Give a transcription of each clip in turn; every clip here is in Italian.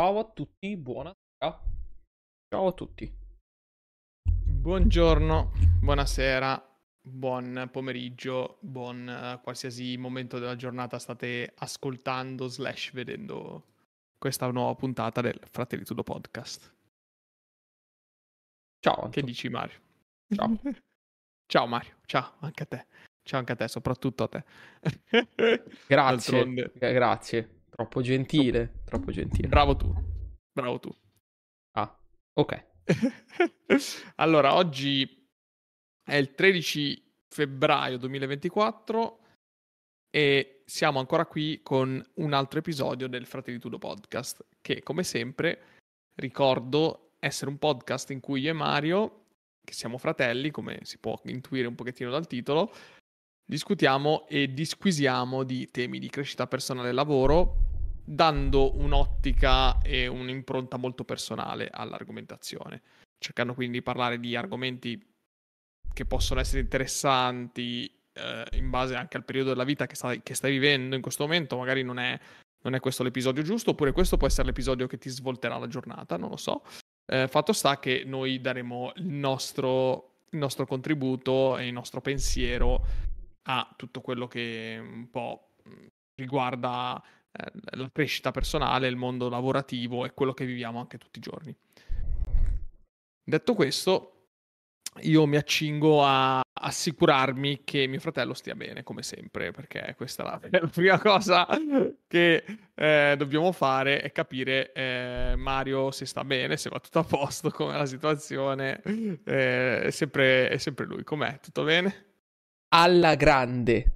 Ciao a tutti, buonasera. Ciao a tutti. Buongiorno, buonasera, buon pomeriggio, buon uh, qualsiasi momento della giornata state ascoltando slash vedendo questa nuova puntata del Fratelli Tudo Podcast. Ciao. Che dici Mario? Ciao. Ciao Mario, ciao anche a te. Ciao anche a te, soprattutto a te. grazie, grazie. Troppo gentile, troppo gentile. Bravo tu, bravo tu. Ah, ok. allora, oggi è il 13 febbraio 2024 e siamo ancora qui con un altro episodio del Fratelli Tudo Podcast, che come sempre ricordo essere un podcast in cui io e Mario, che siamo fratelli, come si può intuire un pochettino dal titolo, discutiamo e disquisiamo di temi di crescita personale e lavoro, dando un'ottica e un'impronta molto personale all'argomentazione, cercando quindi di parlare di argomenti che possono essere interessanti eh, in base anche al periodo della vita che stai, che stai vivendo in questo momento, magari non è, non è, questo l'episodio giusto, oppure questo può essere l'episodio che ti svolterà la giornata, non lo so. Eh, fatto sta che noi daremo il nostro, il nostro contributo e il nostro pensiero a tutto quello che un po' riguarda eh, la crescita personale, il mondo lavorativo e quello che viviamo anche tutti i giorni. Detto questo, io mi accingo a assicurarmi che mio fratello stia bene, come sempre, perché questa è la, prima cosa che eh, dobbiamo fare, è capire eh, Mario se sta bene, se va tutto a posto, com'è la situazione, eh, è, sempre, è sempre lui, com'è? Tutto bene? Alla grande.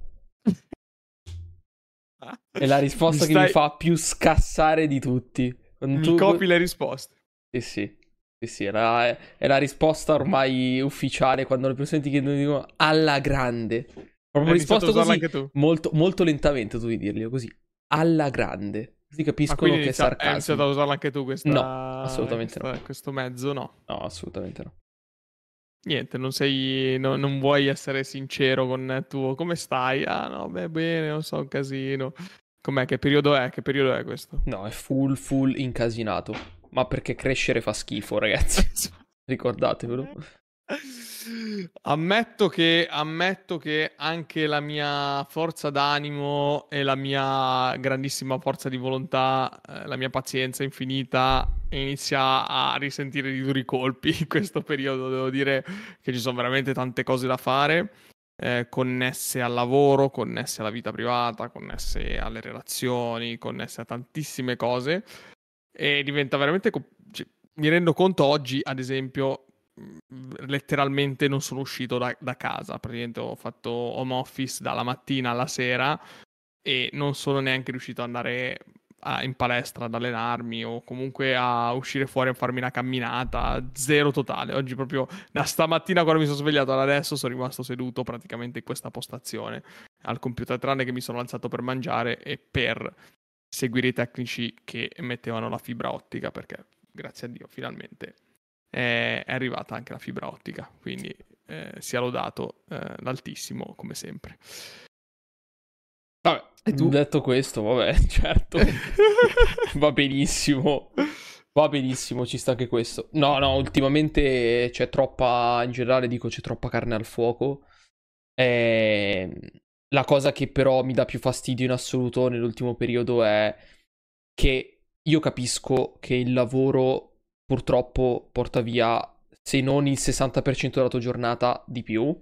È la risposta mi che mi fa più scassare di tutti. Quando mi tu... copi le risposte. Sì, sì. Sì, sì, è la, è la risposta ormai ufficiale quando le persone ti chiedono dicono alla grande. Proprio Hai risposto così, molto, molto lentamente tu devi dirglielo così, alla grande. Così capiscono che è sarcasmo. Hai iniziato a usarla anche tu questa... No, assolutamente questa, no. Questo mezzo no. No, assolutamente no. Niente, non sei. No, non vuoi essere sincero con tuo. Come stai? Ah, no, beh, bene, non so, un casino. Com'è? Che periodo è? Che periodo è questo? No, è full, full incasinato. Ma perché crescere fa schifo, ragazzi. Ricordatevelo. Ammetto che, ammetto che anche la mia forza d'animo e la mia grandissima forza di volontà, eh, la mia pazienza infinita inizia a risentire di duri colpi in questo periodo. Devo dire che ci sono veramente tante cose da fare, eh, connesse al lavoro, connesse alla vita privata, connesse alle relazioni, connesse a tantissime cose. E diventa veramente. Co- cioè, mi rendo conto oggi, ad esempio, letteralmente non sono uscito da, da, casa. Praticamente ho fatto home office dalla mattina alla sera e non sono neanche riuscito ad andare a, in palestra ad allenarmi o comunque a uscire fuori a farmi una camminata. Zero totale. Oggi proprio da stamattina quando mi sono svegliato ad adesso sono rimasto seduto praticamente in questa postazione al computer, tranne che mi sono alzato per mangiare e per seguire i tecnici che mettevano la fibra ottica perché grazie a Dio finalmente è, è arrivata anche la fibra ottica, quindi eh, sia lodato eh, l'altissimo come sempre. Vabbè, e tu? detto questo, vabbè, certo, va benissimo. Va benissimo, ci sta anche questo. No, no, ultimamente c'è troppa, in generale dico c'è troppa carne al fuoco. E... Ehm, la cosa che però mi dà più fastidio in assoluto nell'ultimo periodo è che io capisco che il lavoro purtroppo porta via, se non il 60% della tua giornata di più,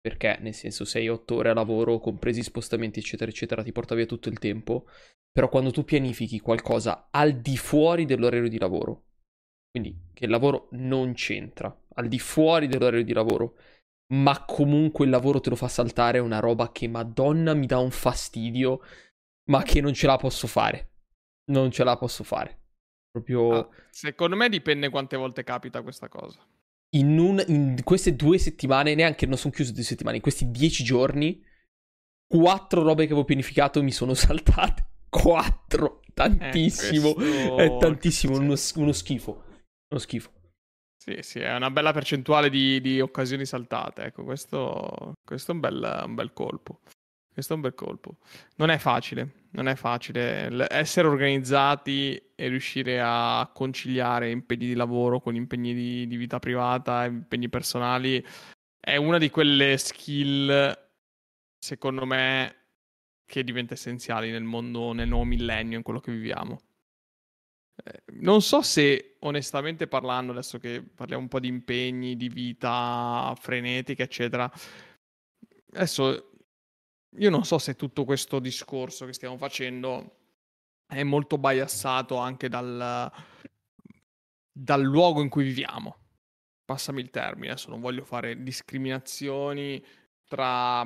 perché nel senso 6-8 ore a lavoro, compresi spostamenti eccetera eccetera, ti porta via tutto il tempo, però quando tu pianifichi qualcosa al di fuori dell'orario di lavoro, quindi che il lavoro non c'entra, al di fuori dell'orario di lavoro, ma comunque il lavoro te lo fa saltare, è una roba che madonna mi dà un fastidio, ma che non ce la posso fare. Non ce la posso fare. Proprio... Ah, secondo me dipende quante volte capita questa cosa. In, un, in queste due settimane, neanche non sono chiuse due settimane, in questi dieci giorni, quattro robe che avevo pianificato mi sono saltate. Quattro! Tantissimo! Eh, questo... È tantissimo, uno, uno, schifo. Uno schifo. Sì, sì, è una bella percentuale di, di occasioni saltate. Ecco, questo, questo è un bel, un bel colpo. Questo è un bel colpo. Non è facile, non è facile. L- essere organizzati e riuscire a conciliare impegni di lavoro con impegni di, di vita privata, impegni personali, è una di quelle skill, secondo me, che diventa essenziali nel mondo, nel nuovo millennio, in quello che viviamo. Eh, non so se, onestamente parlando, adesso che parliamo un po' di impegni, di vita frenetica, eccetera, adesso io non so se tutto questo discorso che stiamo facendo è molto biassato anche dal, dal luogo in cui viviamo. Passami il termine, adesso non voglio fare discriminazioni tra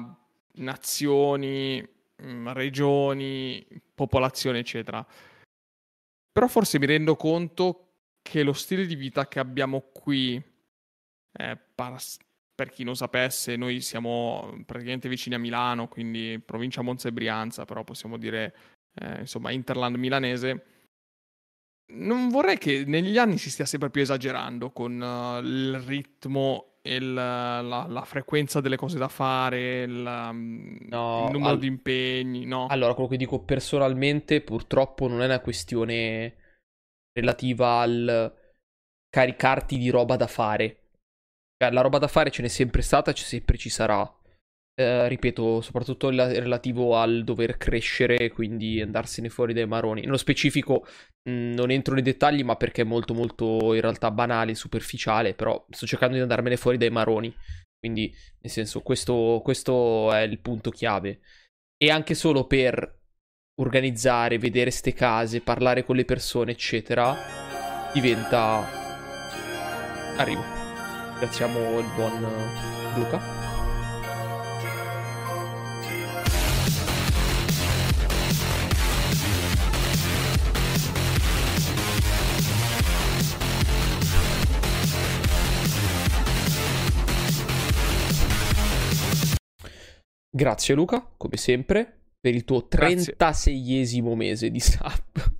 nazioni, mm, regioni, popolazioni, eccetera. Però forse mi rendo conto che lo stile di vita che abbiamo qui, eh, per chi non sapesse, noi siamo praticamente vicini a Milano, quindi provincia Monza e Brianza, però possiamo dire, eh, insomma, Interland milanese. Non vorrei che negli anni si stia sempre più esagerando con uh, il ritmo e il, la, la, frequenza delle cose da fare, il, um, no, il numero al... di impegni, no? Allora, quello che dico personalmente, purtroppo non è una questione relativa al caricarti di roba da fare cioè, la roba da fare ce n'è sempre stata, c'è sempre ci sarà. Eh, ripeto, soprattutto il relativo al dover crescere, quindi andarsene fuori dai maroni. Nello specifico mh, mm, non entro nei dettagli, ma perché è molto molto in realtà banale, superficiale, però sto cercando di andarmene fuori dai maroni. Quindi, nel senso, questo, questo è il punto chiave. E anche solo per organizzare, vedere ste case, parlare con le persone, eccetera, diventa... Arrivo. Ringraziamo il buon eh, Luca. Grazie Luca, come sempre, per il tuo 36esimo mese di sub.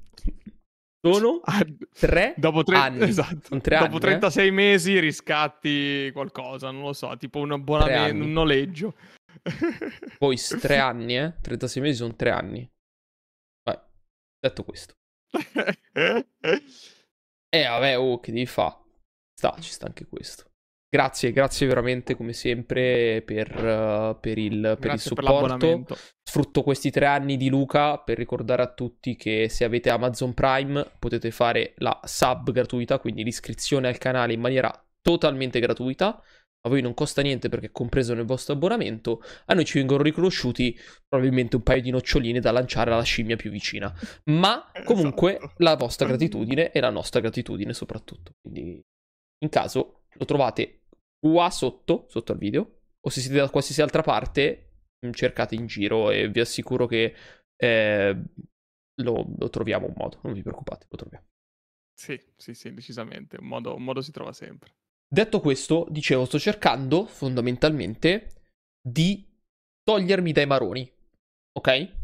Sono ah, tre, dopo tre anni. Esatto. Tre dopo anni, 36 eh? mesi riscatti qualcosa, non lo so, tipo un abbonamento, un noleggio. Poi tre anni, eh? 36 mesi sono tre anni. Vai, detto questo. eh vabbè, oh, che devi fare? Sta, ci sta anche questo. Grazie, grazie veramente come sempre per, uh, per, il, per il, supporto. Per Sfrutto questi tre anni di Luca per ricordare a tutti che se avete Amazon Prime potete fare la sub gratuita, quindi l'iscrizione al canale in maniera totalmente gratuita. A voi non costa niente perché è compreso nel vostro abbonamento. A noi ci vengono riconosciuti probabilmente un paio di noccioline da lanciare alla scimmia più vicina. Ma comunque esatto. la vostra gratitudine e la nostra gratitudine soprattutto. Quindi in caso lo trovate qua sotto, sotto al video, o se siete da qualsiasi altra parte, mm, cercate in giro e vi assicuro che eh, lo, lo, troviamo un modo, non vi preoccupate, lo troviamo. Sì, sì, sì, decisamente, un modo, un modo si trova sempre. Detto questo, dicevo, sto cercando fondamentalmente di togliermi dai maroni, ok?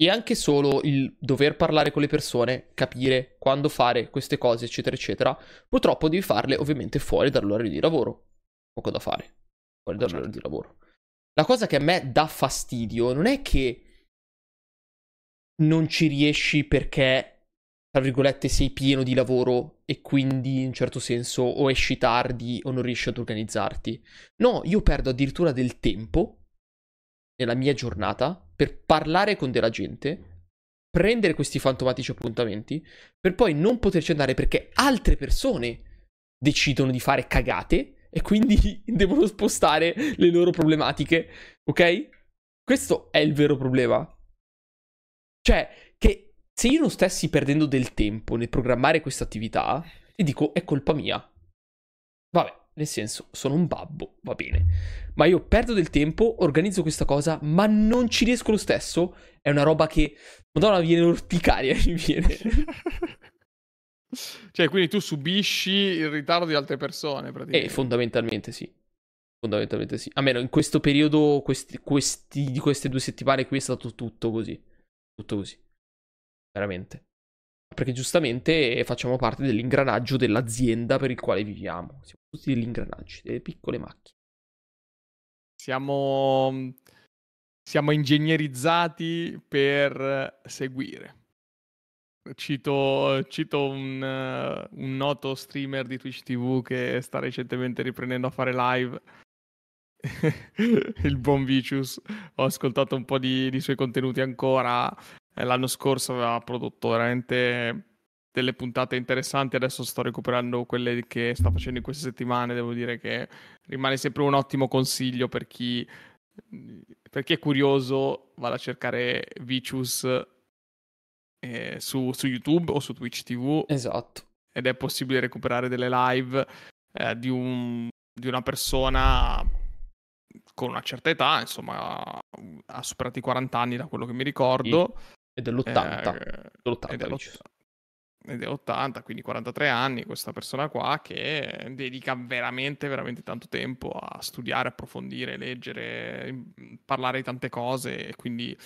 E anche solo il dover parlare con le persone, capire quando fare queste cose, eccetera, eccetera, purtroppo devi farle ovviamente fuori dall'orario di lavoro poco da fare fuori dall'ora certo. di lavoro. La cosa che a me dà fastidio non è che non ci riesci perché, tra virgolette, sei pieno di lavoro e quindi in certo senso o esci tardi o non riesci ad organizzarti. No, io perdo addirittura del tempo nella mia giornata per parlare con della gente, prendere questi fantomatici appuntamenti, per poi non poterci andare perché altre persone decidono di fare cagate e quindi devono spostare le loro problematiche, ok? Questo è il vero problema. Cioè, che se io non stessi perdendo del tempo nel programmare questa attività, ti dico è colpa mia. Vabbè, nel senso, sono un babbo, va bene. Ma io perdo del tempo, organizzo questa cosa, ma non ci riesco lo stesso. È una roba che, madonna, viene urticaria, mi viene. Cioè, quindi tu subisci il ritardo di altre persone, praticamente. Eh, fondamentalmente sì. Fondamentalmente sì. A meno in questo periodo, questi, questi, di queste due settimane qui è stato tutto così. Tutto così. Veramente. Perché giustamente facciamo parte dell'ingranaggio dell'azienda per il quale viviamo. Siamo tutti degli ingranaggi, delle piccole macchine. Siamo siamo ingegnerizzati per seguire. Cito, cito un, uh, un, noto streamer di Twitch TV che sta recentemente riprendendo a fare live. il buon Vicious. Ho ascoltato un po' di, di suoi contenuti ancora. L'anno scorso aveva prodotto veramente delle puntate interessanti. Adesso sto recuperando quelle che sta facendo in queste settimane. Devo dire che rimane sempre un ottimo consiglio per chi, per chi è curioso. Vada a cercare Vicious eh, su, su, YouTube o su Twitch TV. Esatto. Ed è possibile recuperare delle live eh, di, un, di una persona con una certa età, insomma, ha superato i 40 anni da quello che mi ricordo. Ed è dell'80. Eh, dell'80 ed, è ed è 80, quindi 43 anni, questa persona qua che dedica veramente, veramente tanto tempo a studiare, approfondire, leggere, parlare di tante cose, e quindi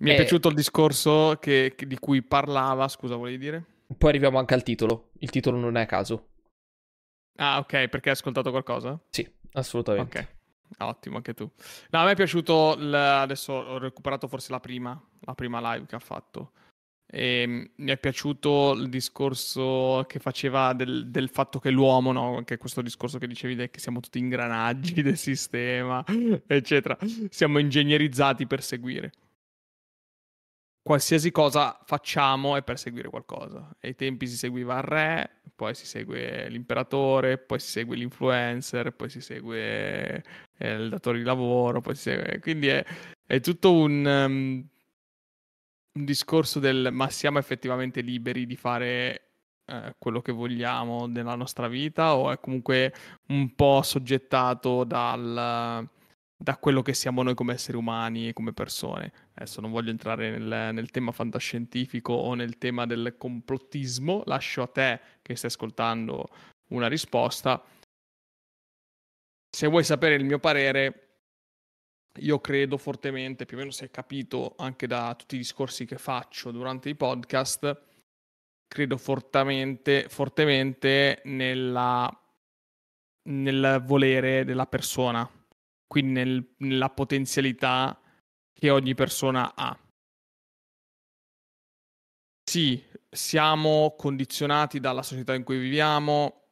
mi è eh, piaciuto il discorso che, che, di cui parlava, scusa, volevi dire? Poi arriviamo anche al titolo. Il titolo non è a caso. Ah, ok, perché hai ascoltato qualcosa? Sì, assolutamente. Ok. Ottimo, anche tu. No, a me è piaciuto. L... Adesso ho recuperato forse la prima, la prima live che ha fatto. E mm, mi è piaciuto il discorso che faceva del, del fatto che l'uomo, no? Anche questo discorso che dicevi che siamo tutti ingranaggi del sistema, eccetera. Siamo ingegnerizzati per seguire qualsiasi cosa facciamo è per seguire qualcosa. Ai tempi si seguiva il re, poi si segue l'imperatore, poi si segue l'influencer, poi si segue eh, il datore di lavoro, poi si segue... Quindi è, è tutto un, um, un, discorso del ma siamo effettivamente liberi di fare eh, quello che vogliamo nella nostra vita o è comunque un po' soggettato dal da quello che siamo noi come esseri umani e come persone. Adesso non voglio entrare nel, nel, tema fantascientifico o nel tema del complottismo, lascio a te che stai ascoltando una risposta. Se vuoi sapere il mio parere, io credo fortemente, più o meno si è capito anche da tutti i discorsi che faccio durante i podcast, credo fortemente, fortemente nella, nel volere della persona quindi nel, nella potenzialità che ogni persona ha. Sì, siamo condizionati dalla società in cui viviamo,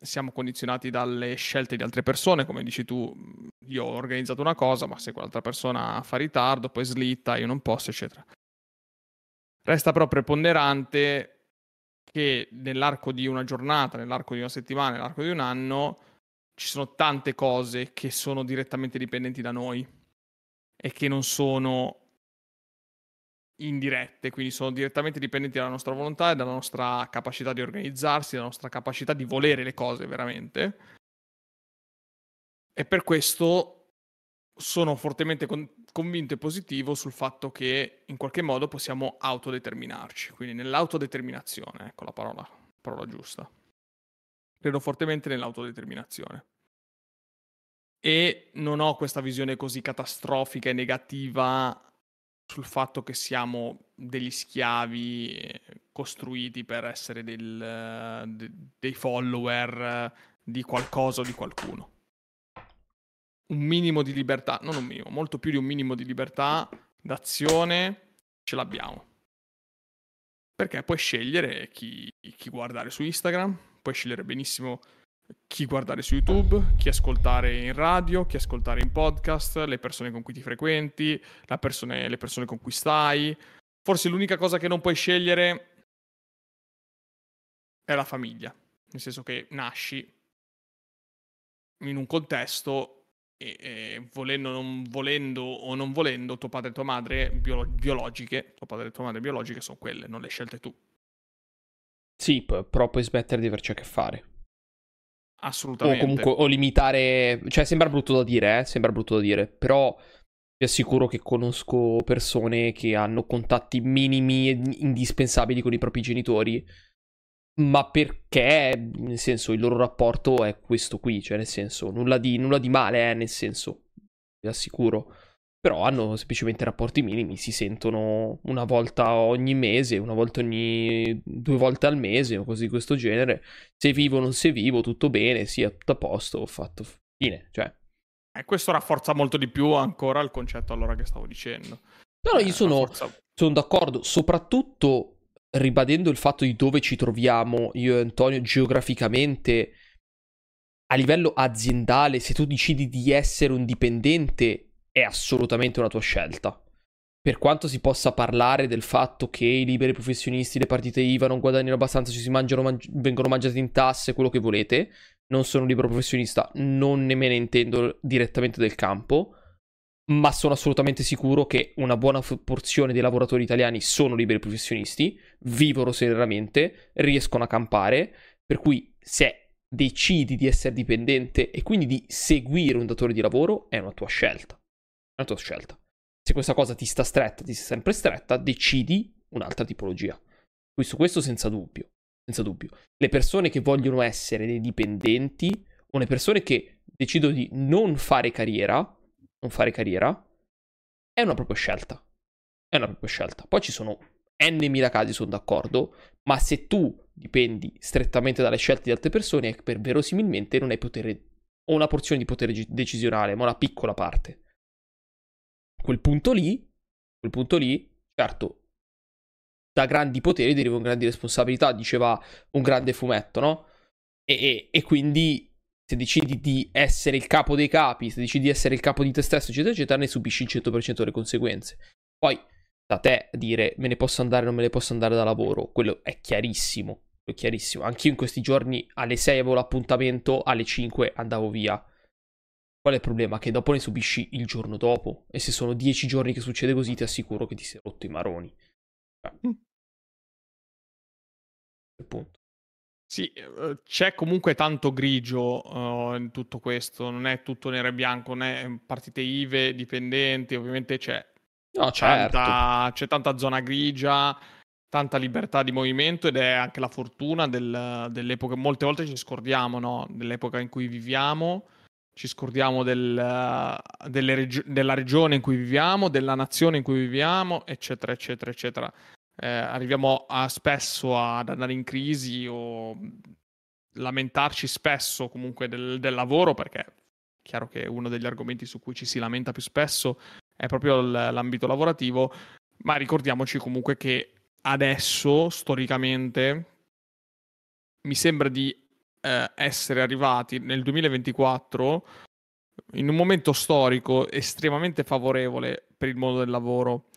siamo condizionati dalle scelte di altre persone, come dici tu, io ho organizzato una cosa, ma se quell'altra persona fa ritardo, poi slitta, io non posso, eccetera. Resta però preponderante che nell'arco di una giornata, nell'arco di una settimana, nell'arco di un anno, ci sono tante cose che sono direttamente dipendenti da noi e che non sono indirette, quindi sono direttamente dipendenti dalla nostra volontà e dalla nostra capacità di organizzarsi, dalla nostra capacità di volere le cose veramente. E per questo sono fortemente con- convinto e positivo sul fatto che in qualche modo possiamo autodeterminarci, quindi nell'autodeterminazione, ecco la parola, parola giusta. Credo fortemente nell'autodeterminazione. E non ho questa visione così catastrofica e negativa sul fatto che siamo degli schiavi eh, costruiti per essere del, de, dei follower di qualcosa o di qualcuno. Un minimo di libertà, non un minimo, molto più di un minimo di libertà d'azione ce l'abbiamo. Perché puoi scegliere chi, chi guardare su Instagram, puoi scegliere benissimo chi guardare su YouTube, chi ascoltare in radio, chi ascoltare in podcast, le persone con cui ti frequenti, persone, le persone con cui stai. Forse l'unica cosa che non puoi scegliere è la famiglia, nel senso che nasci in un contesto e, e volendo, non, volendo, o non volendo, tuo padre e tua madre biolo- biologiche, tuo padre e tua madre biologiche sono quelle, non le scelte tu. Sì, però puoi smettere di averci a che fare. Assolutamente. O comunque, o limitare... Cioè, sembra brutto da dire, eh? Sembra brutto da dire, però vi assicuro che conosco persone che hanno contatti minimi e indispensabili con i propri genitori, ma perché, nel senso, il loro rapporto è questo qui, cioè, nel senso, nulla di, nulla di male, eh, nel senso, vi assicuro però hanno semplicemente rapporti minimi, si sentono una volta ogni mese, una volta ogni due volte al mese o così di questo genere. Se vivo o non se vivo, tutto bene, sì, tutto a posto, ho fatto fine, cioè. E questo rafforza molto di più ancora il concetto allora che stavo dicendo. No, no, io eh, sono, rafforza... sono d'accordo, soprattutto ribadendo il fatto di dove ci troviamo io e Antonio geograficamente a livello aziendale, se tu decidi di essere un dipendente, è assolutamente una tua scelta. Per quanto si possa parlare del fatto che i liberi professionisti, le partite IVA non guadagnano abbastanza, ci si mangiano, mangi- vengono mangiati in tasse, quello che volete, non sono un libero professionista, non ne me ne intendo direttamente del campo, ma sono assolutamente sicuro che una buona porzione dei lavoratori italiani sono liberi professionisti, vivono serenamente, riescono a campare, per cui se decidi di essere dipendente e quindi di seguire un datore di lavoro, è una tua scelta. È una tua scelta. Se questa cosa ti sta stretta, ti sta sempre stretta, decidi un'altra tipologia. Su questo senza dubbio. Senza dubbio. Le persone che vogliono essere dei dipendenti o le persone che decidono di non fare carriera, non fare carriera, è una propria scelta. È una propria scelta. Poi ci sono n casi, sono d'accordo, ma se tu dipendi strettamente dalle scelte di altre persone, per verosimilmente non hai potere o una porzione di potere decisionale, ma una piccola parte. Quel punto lì, quel punto lì, certo, da grandi poteri derivano grandi responsabilità, diceva un grande fumetto, no? E, e, e, quindi se decidi di essere il capo dei capi, se decidi di essere il capo di te stesso, eccetera, eccetera, ne subisci il 100% delle conseguenze. Poi, da te dire me ne posso andare o non me ne posso andare da lavoro, quello è chiarissimo è chiarissimo. Anch'io in questi giorni alle 6 avevo l'appuntamento, alle 5 andavo via. Qual è il problema? Che dopo ne subisci il giorno dopo. E se sono 10 giorni che succede così, ti assicuro che ti sei rotto i maroni. Eh. Punto. Sì, eh, c'è comunque tanto grigio uh, in tutto questo, non è tutto nero e bianco, non è partite IVE, dipendenti, ovviamente c'è, no, certo. tanta, c'è tanta zona grigia, tanta libertà di movimento ed è anche la fortuna del, dell'epoca. Molte volte ci scordiamo no? dell'epoca in cui viviamo, ci scordiamo del, regi- della regione in cui viviamo, della nazione in cui viviamo, eccetera, eccetera, eccetera. Eh, arriviamo a, spesso ad andare in crisi o lamentarci spesso comunque del, del lavoro perché è chiaro che uno degli argomenti su cui ci si lamenta più spesso è proprio l'ambito lavorativo, ma ricordiamoci comunque che adesso, storicamente, mi sembra di eh, essere arrivati nel 2024 in un momento storico estremamente favorevole per il mondo del lavoro.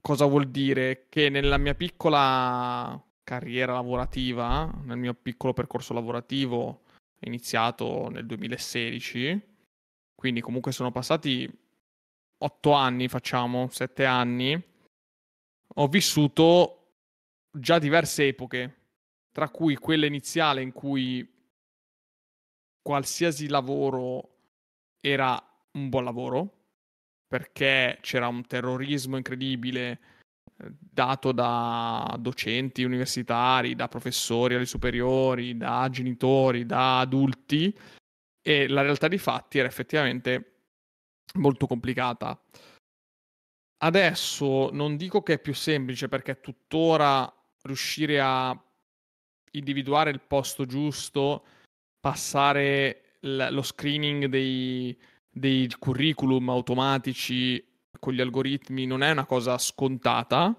Cosa vuol dire? Che nella mia piccola carriera lavorativa, nel mio piccolo percorso lavorativo iniziato nel 2016, quindi comunque sono passati otto anni, facciamo, sette anni, ho vissuto già diverse epoche, tra cui quella iniziale in cui qualsiasi lavoro era un buon lavoro, perché c'era un terrorismo incredibile eh, dato da docenti universitari, da professori alle superiori, da genitori, da adulti e la realtà dei fatti era effettivamente molto complicata. Adesso non dico che è più semplice perché tuttora riuscire a individuare il posto giusto, passare l- lo screening dei, dei curriculum automatici con gli algoritmi non è una cosa scontata,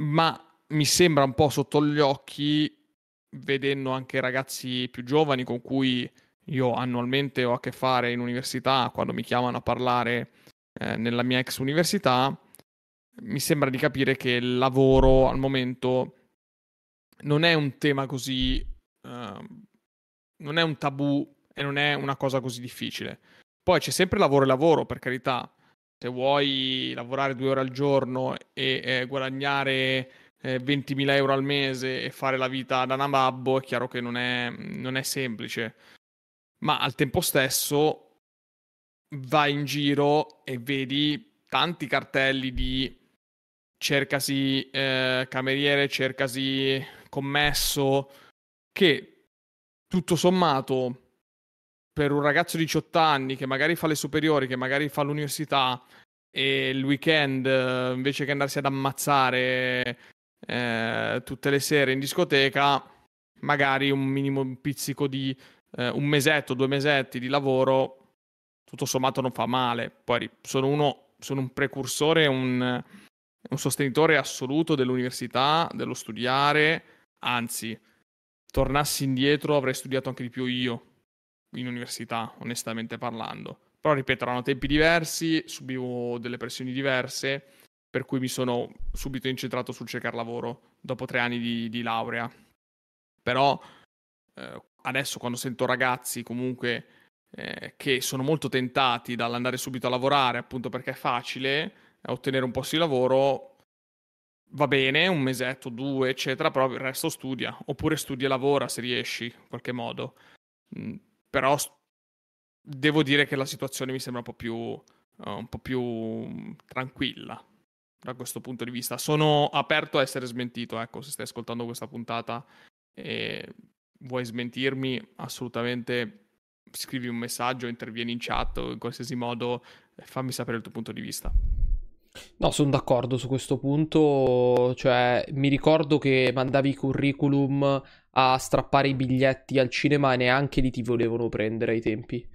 ma mi sembra un po' sotto gli occhi vedendo anche ragazzi più giovani con cui io annualmente ho a che fare in università quando mi chiamano a parlare eh, nella mia ex università, mi sembra di capire che il lavoro al momento non è un tema così... Uh, non è un tabù e non è una cosa così difficile. Poi c'è sempre lavoro e lavoro, per carità. Se vuoi lavorare due ore al giorno e eh, guadagnare eh, 20.000 euro al mese e fare la vita da nababbo, è chiaro che non è, non è semplice. Ma al tempo stesso vai in giro e vedi tanti cartelli di cercasi eh, cameriere, cercasi commesso, che tutto sommato per un ragazzo di 18 anni che magari fa le superiori, che magari fa l'università e il weekend eh, invece che andarsi ad ammazzare eh, tutte le sere in discoteca, magari un minimo un pizzico di eh, un mesetto, due mesetti di lavoro, tutto sommato non fa male. Poi sono uno, sono un precursore, un, un sostenitore assoluto dell'università, dello studiare, anzi, tornassi indietro avrei studiato anche di più io in università, onestamente parlando. Però ripeto, erano tempi diversi, subivo delle pressioni diverse, per cui mi sono subito incentrato sul cercare lavoro dopo tre anni di, di laurea. Però eh, adesso quando sento ragazzi comunque eh, che sono molto tentati dall'andare subito a lavorare, appunto perché è facile eh, ottenere un posto di lavoro, va bene, un mesetto, due, eccetera, però il resto studia, oppure studia e lavora se riesci, in qualche modo. Mm, però devo dire che la situazione mi sembra un po' più, uh, un po' più tranquilla da questo punto di vista. Sono aperto a essere smentito, ecco, se stai ascoltando questa puntata e vuoi smentirmi, assolutamente scrivi un messaggio, intervieni in chat o in qualsiasi modo fammi sapere il tuo punto di vista. No, sono d'accordo su questo punto, cioè mi ricordo che mandavi curriculum a strappare i biglietti al cinema e neanche li ti volevano prendere ai tempi,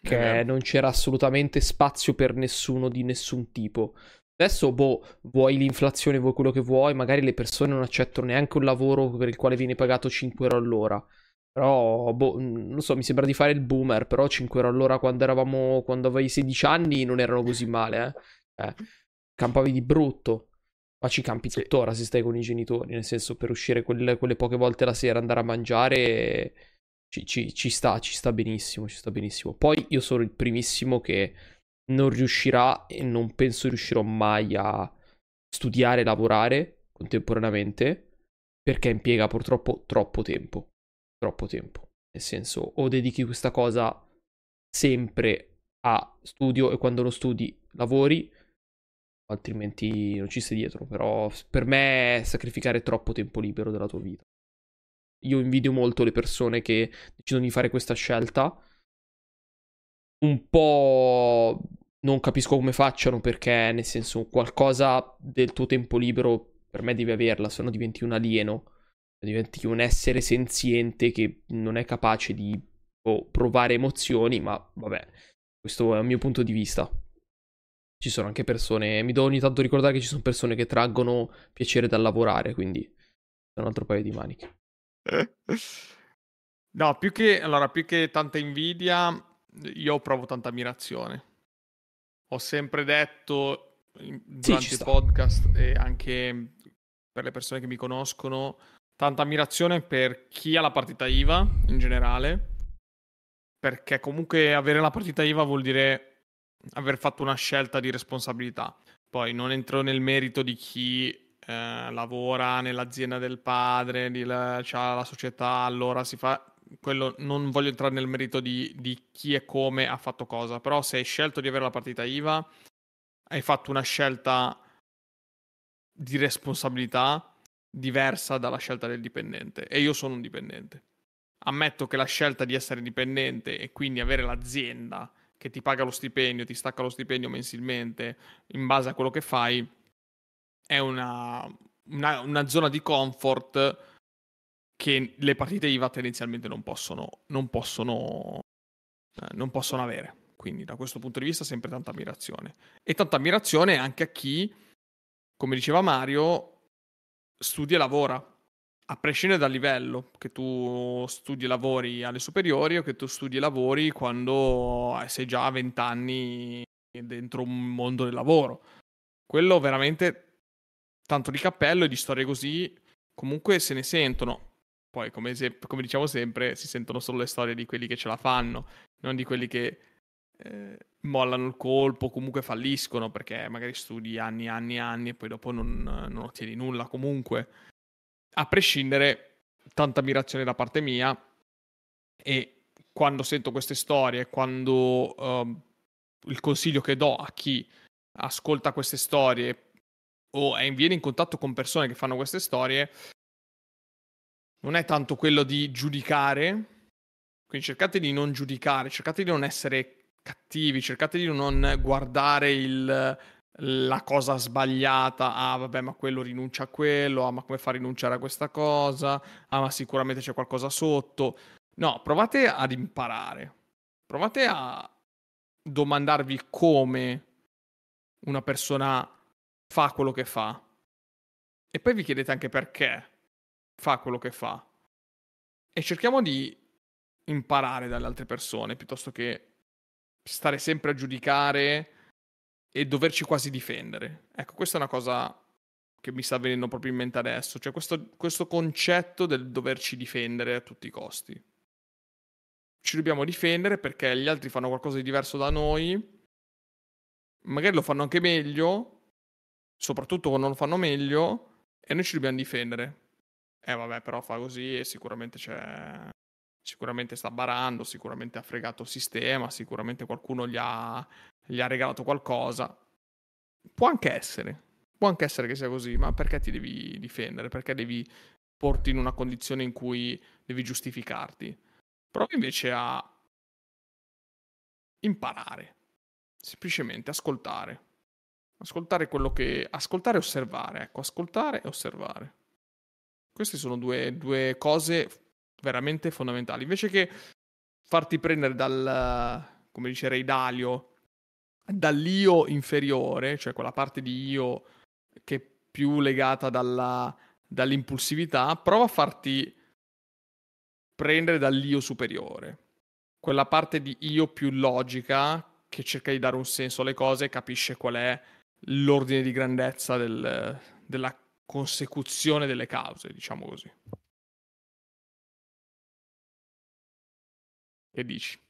che non c'era assolutamente spazio per nessuno di nessun tipo. Adesso, boh, vuoi l'inflazione, vuoi quello che vuoi, magari le persone non accettano neanche un lavoro per il quale viene pagato 5 euro all'ora. Però, boh, non so, mi sembra di fare il boomer, però 5 euro all'ora quando eravamo, quando avevi 16 anni non erano così male, eh. eh campavi di brutto. Ma ci campi sì. tuttora se stai con i genitori, nel senso per uscire quelle, quelle poche volte la sera, andare a mangiare, ci, ci, ci, sta, ci sta benissimo, ci sta benissimo. Poi io sono il primissimo che non riuscirà e non penso riuscirò mai a studiare e lavorare contemporaneamente perché impiega purtroppo troppo tempo. Troppo tempo. Nel senso, o dedichi questa cosa sempre a studio e quando lo studi lavori, altrimenti non ci stai dietro. Però per me è sacrificare troppo tempo libero della tua vita. Io invidio molto le persone che decidono di fare questa scelta. Un po' non capisco come facciano perché, nel senso, qualcosa del tuo tempo libero per me devi averla, se no diventi un alieno, diventi un essere senziente che non è capace di oh, provare emozioni, ma vabbè, questo è il mio punto di vista. Ci sono anche persone, mi do ogni tanto ricordare che ci sono persone che traggono piacere dal lavorare, quindi è un altro paio di maniche. No, più che, allora, più che tanta invidia, io provo tanta ammirazione ho sempre detto durante sì, i podcast e anche per le persone che mi conoscono tanta ammirazione per chi ha la partita IVA in generale perché comunque avere la partita IVA vuol dire aver fatto una scelta di responsabilità poi non entro nel merito di chi eh, lavora nell'azienda del padre, di la, la società, allora si fa quello non voglio entrare nel merito di, di, chi e come ha fatto cosa, però se hai scelto di avere la partita IVA, hai fatto una scelta di responsabilità diversa dalla scelta del dipendente e io sono un dipendente. Ammetto che la scelta di essere dipendente e quindi avere l'azienda che ti paga lo stipendio, ti stacca lo stipendio mensilmente in base a quello che fai, è una, una, una zona di comfort che le partite IVA tendenzialmente non possono, non possono, eh, non possono avere. Quindi da questo punto di vista sempre tanta ammirazione. E tanta ammirazione anche a chi, come diceva Mario, studia e lavora. A prescindere dal livello, che tu studi e lavori alle superiori o che tu studi e lavori quando sei già a 20 anni dentro un mondo del lavoro. Quello veramente tanto di cappello e di storie così comunque se ne sentono. Poi, come, esempio, come diciamo sempre, si sentono solo le storie di quelli che ce la fanno, non di quelli che eh, mollano il colpo, comunque falliscono, perché magari studi anni anni anni e poi dopo non, non ottieni nulla. Comunque, a prescindere, tanta ammirazione da parte mia e quando sento queste storie, quando uh, il consiglio che do a chi ascolta queste storie o viene in contatto con persone che fanno queste storie non è tanto quello di giudicare, quindi cercate di non giudicare, cercate di non essere cattivi, cercate di non guardare il, la cosa sbagliata, ah vabbè ma quello rinuncia a quello, ah ma come fa a rinunciare a questa cosa, ah ma sicuramente c'è qualcosa sotto, No, provate ad imparare. Provate a domandarvi come una persona fa quello che fa. E poi vi chiedete anche perché fa quello che fa. E cerchiamo di imparare dalle altre persone piuttosto che stare sempre a giudicare e doverci quasi difendere. Ecco, questa è una cosa che mi sta venendo proprio in mente adesso, cioè questo, questo concetto del doverci difendere a tutti i costi. Ci dobbiamo difendere perché gli altri fanno qualcosa di diverso da noi, magari lo fanno anche meglio, soprattutto quando lo fanno meglio, e noi ci dobbiamo difendere. Eh vabbè, però fa così e sicuramente c'è... Sicuramente sta barando, sicuramente ha fregato il sistema, sicuramente qualcuno gli ha, gli ha regalato qualcosa. Può anche essere, può anche essere che sia così, ma perché ti devi difendere? Perché devi porti in una condizione in cui devi giustificarti? Prova invece a imparare, semplicemente ascoltare. Ascoltare quello che... Ascoltare e osservare, ecco, ascoltare e osservare. Queste sono due, due cose veramente fondamentali. Invece che farti prendere dal, come dice Ray Dalio, dall'io inferiore, cioè quella parte di io che è più legata dalla, dall'impulsività, prova a farti prendere dall'io superiore. Quella parte di io più logica che cerca di dare un senso alle cose e capisce qual è l'ordine di grandezza del, della consecuzione delle cause, diciamo così. Che dici?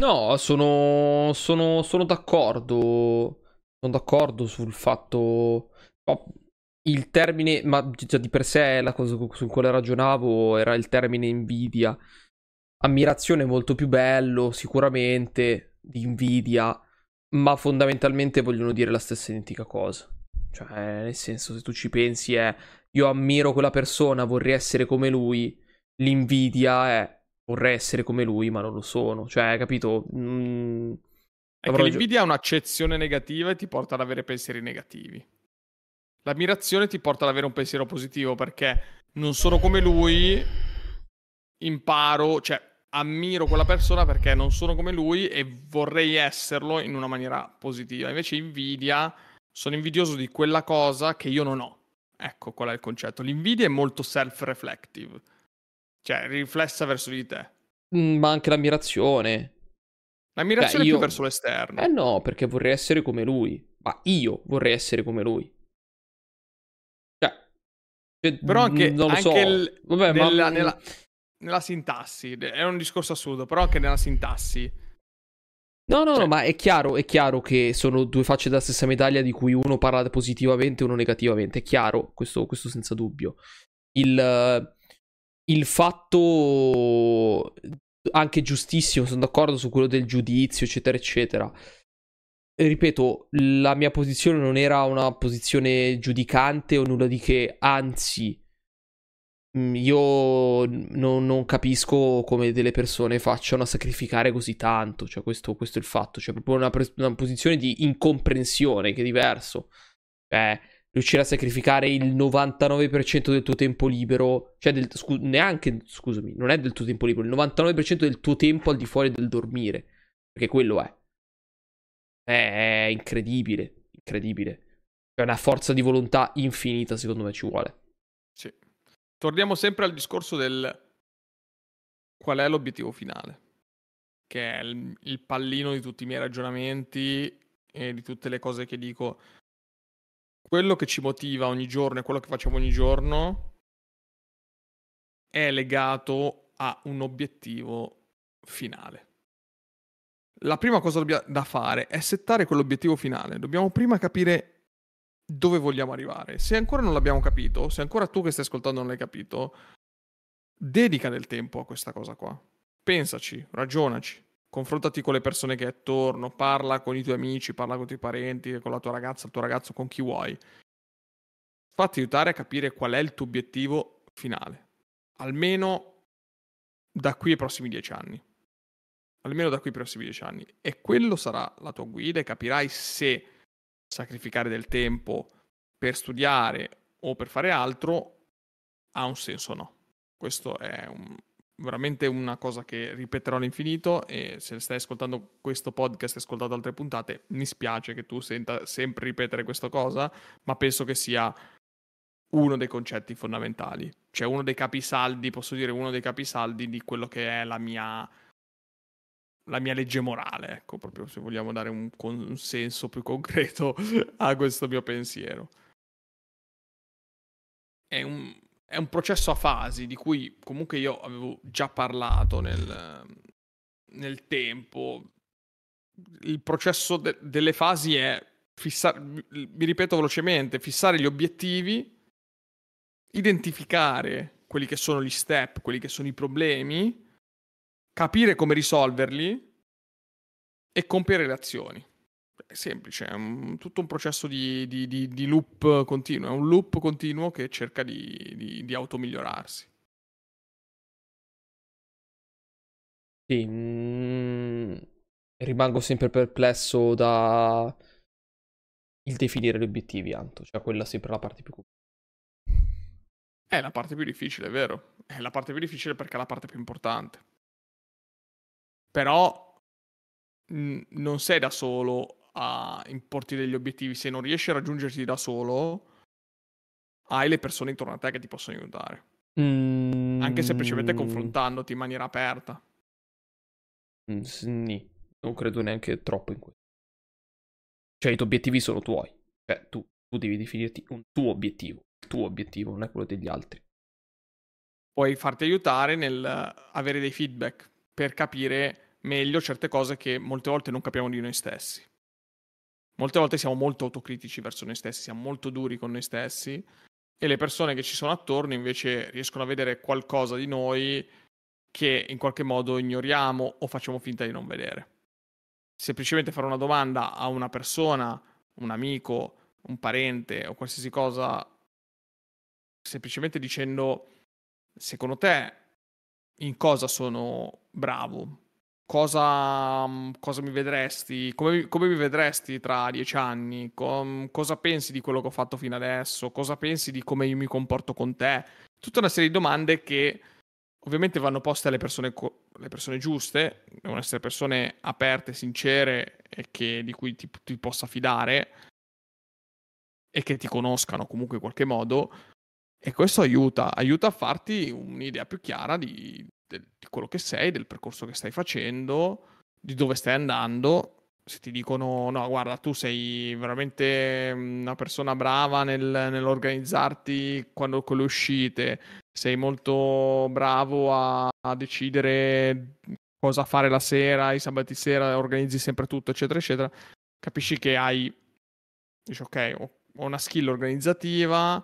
No, sono, sono, sono d'accordo. Sono d'accordo sul fatto. Oh, il termine, ma già di per sé la cosa su quale ragionavo era il termine invidia. Ammirazione è molto più bello, sicuramente, di invidia, ma fondamentalmente vogliono dire la stessa identica cosa. Cioè, nel senso, se tu ci pensi è io ammiro quella persona, vorrei essere come lui, l'invidia è vorrei essere come lui, ma non lo sono. Cioè, capito? Mm, è che l'invidia è un'accezione negativa e ti porta ad avere pensieri negativi. L'ammirazione ti porta ad avere un pensiero positivo perché non sono come lui, imparo, cioè ammiro quella persona perché non sono come lui e vorrei esserlo in una maniera positiva. Invece invidia, sono invidioso di quella cosa che io non ho. Ecco qual è il concetto. L'invidia è molto self-reflective, cioè riflessa verso di te. Mm, ma anche l'ammirazione. L'ammirazione Beh, io... più verso l'esterno. Eh no, perché vorrei essere come lui. Ma io vorrei essere come lui. Cioè, però anche, non lo anche so. il, Vabbè, nella, ma... nella, nella, sintassi, è un discorso assurdo, però anche nella sintassi. No, no, cioè... no, ma è chiaro, è chiaro che sono due facce della stessa medaglia di cui uno parla positivamente e uno negativamente, è chiaro, questo, questo senza dubbio. Il, il fatto anche giustissimo, sono d'accordo su quello del giudizio, eccetera, eccetera. Ripeto, la mia posizione non era una posizione giudicante o nulla di che, anzi, mm, io non, non capisco come delle persone facciano a sacrificare così tanto, cioè questo, questo è il fatto, cioè proprio una, una, posizione di incomprensione che è diverso, cioè riuscire a sacrificare il 99% del tuo tempo libero, cioè del, scu- neanche, scusami, non è del tuo tempo libero, il 99% del tuo tempo al di fuori del dormire, perché quello è è incredibile, incredibile. È una forza di volontà infinita, secondo me ci vuole. Sì. Torniamo sempre al discorso del qual è l'obiettivo finale, che è il, il pallino di tutti i miei ragionamenti e di tutte le cose che dico. Quello che ci motiva ogni giorno e quello che facciamo ogni giorno è legato a un obiettivo finale la prima cosa da fare è settare quell'obiettivo finale. Dobbiamo prima capire dove vogliamo arrivare. Se ancora non l'abbiamo capito, se ancora tu che stai ascoltando non l'hai capito, dedica del tempo a questa cosa qua. Pensaci, ragionaci, confrontati con le persone che hai attorno, parla con i tuoi amici, parla con i tuoi parenti, con la tua ragazza, il tuo ragazzo, con chi vuoi. Fatti aiutare a capire qual è il tuo obiettivo finale, almeno da qui ai prossimi dieci anni almeno da qui ai prossimi dieci anni. E quello sarà la tua guida e capirai se sacrificare del tempo per studiare o per fare altro ha un senso o no. Questo è un veramente una cosa che ripeterò all'infinito e se stai ascoltando questo podcast e ascoltato altre puntate, mi spiace che tu senta sempre ripetere questa cosa, ma penso che sia uno dei concetti fondamentali, cioè uno dei capisaldi, posso dire uno dei capisaldi di quello che è la mia la mia legge morale, ecco, proprio se vogliamo dare un, un senso più concreto a questo mio pensiero. È un, è un processo a fasi di cui comunque io avevo già parlato nel, nel tempo. Il processo de- delle fasi è fissare, mi ripeto velocemente, fissare gli obiettivi, identificare quelli che sono gli step, quelli che sono i problemi, capire come risolverli e compiere le azioni è semplice, è un, tutto un processo di, di, di, di, loop continuo, è un loop continuo che cerca di, di automigliorarsi. Sì, mm, rimango sempre perplesso da il definire gli obiettivi, Anto, cioè quella è sempre la parte più complicata. È la parte più difficile, è vero. È la parte più difficile perché è la parte più importante. Però mh, non sei da solo a importi degli obiettivi, se non riesci a raggiungerti da solo, hai le persone intorno a te che ti possono aiutare. Mm. Anche semplicemente confrontandoti in maniera aperta. Mm, sì, non credo neanche troppo in questo. Cioè, i tuoi obiettivi sono tuoi. Cioè, tu, tu devi definirti un tuo obiettivo. Il tuo obiettivo, non è quello degli altri. Puoi farti aiutare nel avere dei feedback per capire meglio certe cose che molte volte non capiamo di noi stessi. Molte volte siamo molto autocritici verso noi stessi, siamo molto duri con noi stessi e le persone che ci sono attorno invece riescono a vedere qualcosa di noi che in qualche modo ignoriamo o facciamo finta di non vedere. Semplicemente fare una domanda a una persona, un amico, un parente o qualsiasi cosa, semplicemente dicendo secondo te in cosa sono bravo, cosa, mm, cosa mi vedresti, come, come, mi vedresti tra dieci anni, Com, cosa pensi di quello che ho fatto fino adesso, cosa pensi di come io mi comporto con te, tutta una serie di domande che ovviamente vanno poste alle persone, alle persone giuste, devono essere persone aperte, sincere e che, di cui ti, ti possa fidare e che ti conoscano comunque in qualche modo. E questo aiuta, aiuta a farti un'idea più chiara di, di quello che sei, del percorso che stai facendo, di dove stai andando. Se ti dicono, no, guarda, tu sei veramente mm, una persona brava nel, nell'organizzarti quando con le uscite, sei molto bravo a, a decidere cosa fare la sera, i sabati sera, organizzi sempre tutto, eccetera, eccetera, capisci che hai, dici, ok, ho una skill organizzativa,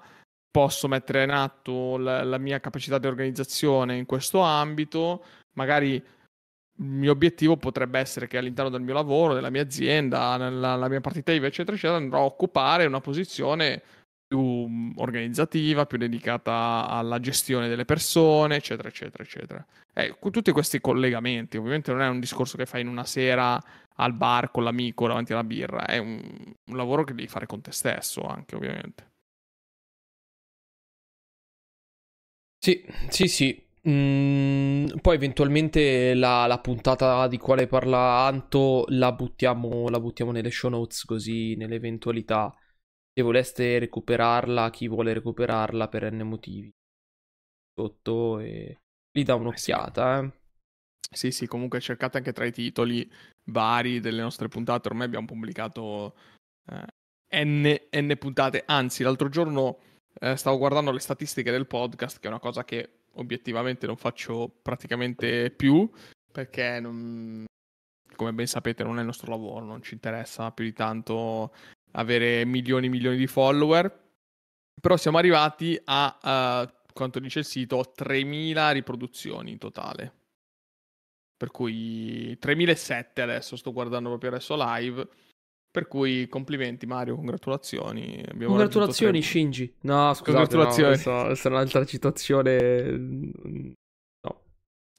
posso mettere in atto la, la mia capacità di organizzazione in questo ambito, magari il mio obiettivo potrebbe essere che all'interno del mio lavoro, della mia azienda, nella mia partita IVA, eccetera, eccetera, andrò a occupare una posizione più mm, organizzativa, più dedicata alla gestione delle persone, eccetera, eccetera, eccetera. Eh, tutti questi collegamenti, ovviamente non è un discorso che fai in una sera al bar con l'amico davanti alla birra, è un, un lavoro che devi fare con te stesso anche, ovviamente. Sì, sì, sì. Mm, poi eventualmente la, la, puntata di quale parla Anto la buttiamo, la buttiamo nelle show notes così nell'eventualità. Se voleste recuperarla, chi vuole recuperarla per n motivi. Sotto e gli dà un'occhiata. Eh. Sì, sì, comunque cercate anche tra i titoli vari delle nostre puntate. Ormai abbiamo pubblicato eh, n, n puntate. Anzi, l'altro giorno eh, stavo guardando le statistiche del podcast, che è una cosa che obiettivamente non faccio praticamente più, perché non, come ben sapete non è il nostro lavoro, non ci interessa più di tanto avere milioni e milioni di follower. Però siamo arrivati a, uh, quanto dice il sito, 3.000 riproduzioni in totale. Per cui 3.007 adesso, sto guardando proprio adesso live. Per cui complimenti Mario, congratulazioni. Abbiamo congratulazioni. Shinji. No, scusate, congratulazioni. No, questa, questa è un'altra citazione. No.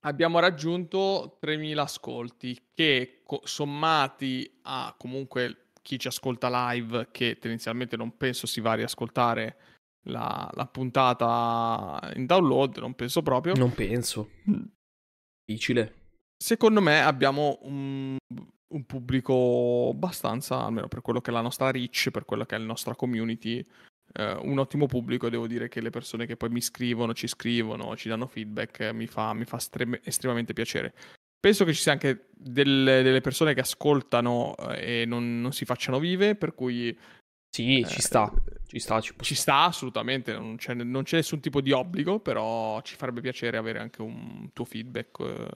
Abbiamo raggiunto 3.000 ascolti che sommati a comunque chi ci ascolta live, che tendenzialmente non penso si va a riascoltare la, la puntata in download, non penso proprio. Non penso. Difficile. Secondo me abbiamo un, un, pubblico abbastanza, almeno per quello che è la nostra reach, per quello che è la nostra community, eh, un ottimo pubblico. Devo dire che le persone che poi mi scrivono, ci scrivono, ci danno feedback, mi fa, mi fa strem- estremamente piacere. Penso che ci sia anche delle, delle persone che ascoltano eh, e non, non, si facciano vive, per cui sì, eh, ci sta, ci sta, ci, ci sta assolutamente, non c'è, non c'è, nessun tipo di obbligo, però ci farebbe piacere avere anche un tuo feedback. Eh,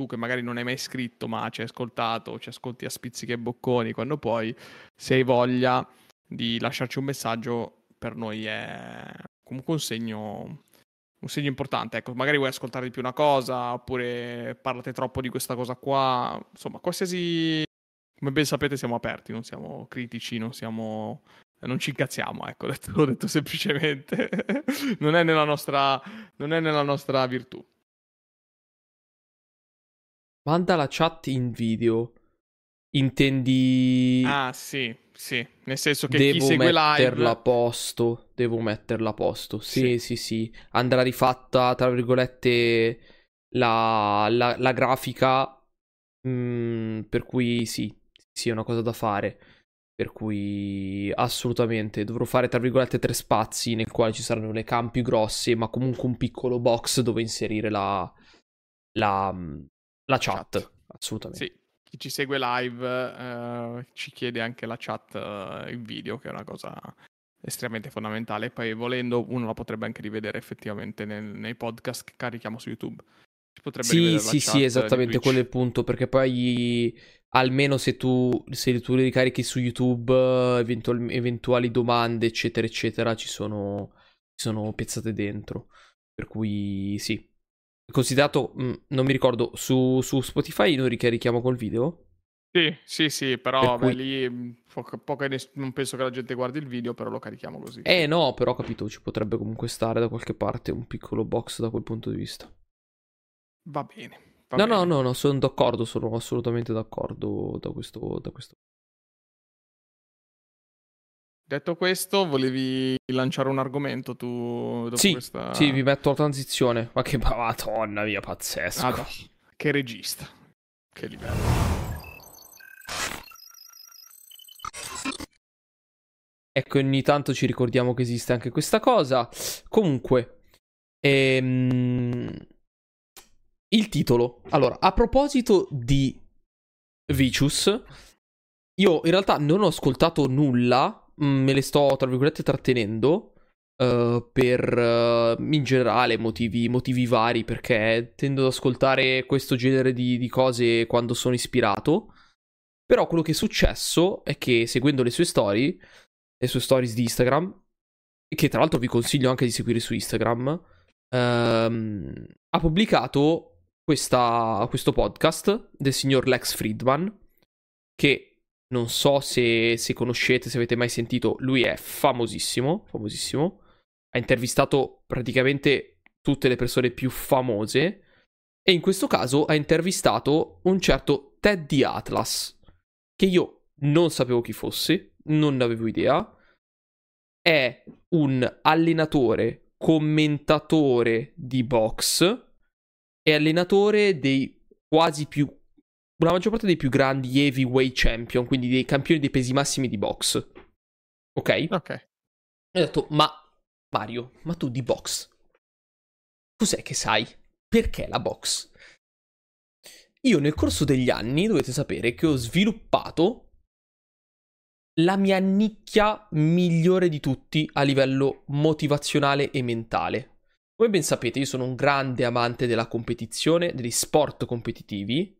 tu che magari non hai mai scritto, ma ci hai ascoltato, ci ascolti a spizzichi e bocconi, quando poi, se hai voglia di lasciarci un messaggio, per noi è comunque un segno, un segno importante. Ecco, magari vuoi ascoltare di più una cosa, oppure parlate troppo di questa cosa qua, insomma, qualsiasi come ben sapete siamo aperti, non siamo critici, non siamo... Non ci incazziamo, ecco, l'ho detto, semplicemente. non, è nostra, non è nella nostra virtù. Manda la chat in video. Intendi... Ah, sì, sì. Nel senso che devo chi segue metterla live... a posto. Devo metterla a posto. Sì, sì, sì. sì. Andrà rifatta, tra virgolette, la, la, la grafica. Mm, per cui sì, sia una cosa da fare. Per cui assolutamente dovrò fare tra virgolette tre spazi nel quale ci saranno le campi grosse, ma comunque un piccolo box dove inserire la, la, la chat. chat. Assolutamente. Sì, chi ci segue live uh, ci chiede anche la chat uh, in video, che è una cosa estremamente fondamentale. Poi volendo uno la potrebbe anche rivedere effettivamente nel, nei podcast che carichiamo su YouTube. Si potrebbe sì, sì, sì, esattamente quello è il punto, perché poi almeno se tu, se tu li ricarichi su YouTube, eventual, eventuali domande, eccetera, eccetera, ci sono, ci sono piazzate dentro. Per cui sì. Considerato, mh, non mi ricordo, su, su, Spotify noi ricarichiamo col video? Sì, sì, sì, però per beh, lì mm, poco, poco, non penso che la gente guardi il video, però lo carichiamo così. Eh no, però ho capito, ci potrebbe comunque stare da qualche parte un piccolo box da quel punto di vista. Va bene. Va no, bene. no, no, no, sono d'accordo, sono assolutamente d'accordo da questo, da questo. Detto questo, volevi lanciare un argomento tu dopo sì, questa... Sì, vi metto la transizione. Ma che madonna mia, pazzesco. Ah, che regista. Che livello. Ecco, ogni tanto ci ricordiamo che esiste anche questa cosa. Comunque, ehm, il titolo. Allora, a proposito di Vicious, io in realtà non ho ascoltato nulla, me le sto tra virgolette trattenendo. Uh, per uh, in generale motivi, motivi, vari perché tendo ad ascoltare questo genere di, di, cose quando sono ispirato però quello che è successo è che seguendo le sue storie le sue stories di Instagram che tra l'altro vi consiglio anche di seguire su Instagram um, ha pubblicato questa, questo podcast del signor Lex Friedman, che non so se, se conoscete, se avete mai sentito, lui è famosissimo, famosissimo, ha intervistato praticamente tutte le persone più famose e in questo caso ha intervistato un certo Teddy Atlas, che io non sapevo chi fosse, non ne avevo idea. È un allenatore, commentatore di box è allenatore dei quasi più la maggior parte dei più grandi heavyweight champion, quindi dei campioni dei pesi massimi di box. Ok? Ok. ho detto, ma Mario, ma tu di box cos'è che sai? Perché la box? Io nel corso degli anni dovete sapere che ho sviluppato la mia nicchia migliore di tutti a livello motivazionale e mentale. Come ben sapete, io sono un grande amante della competizione, degli sport competitivi,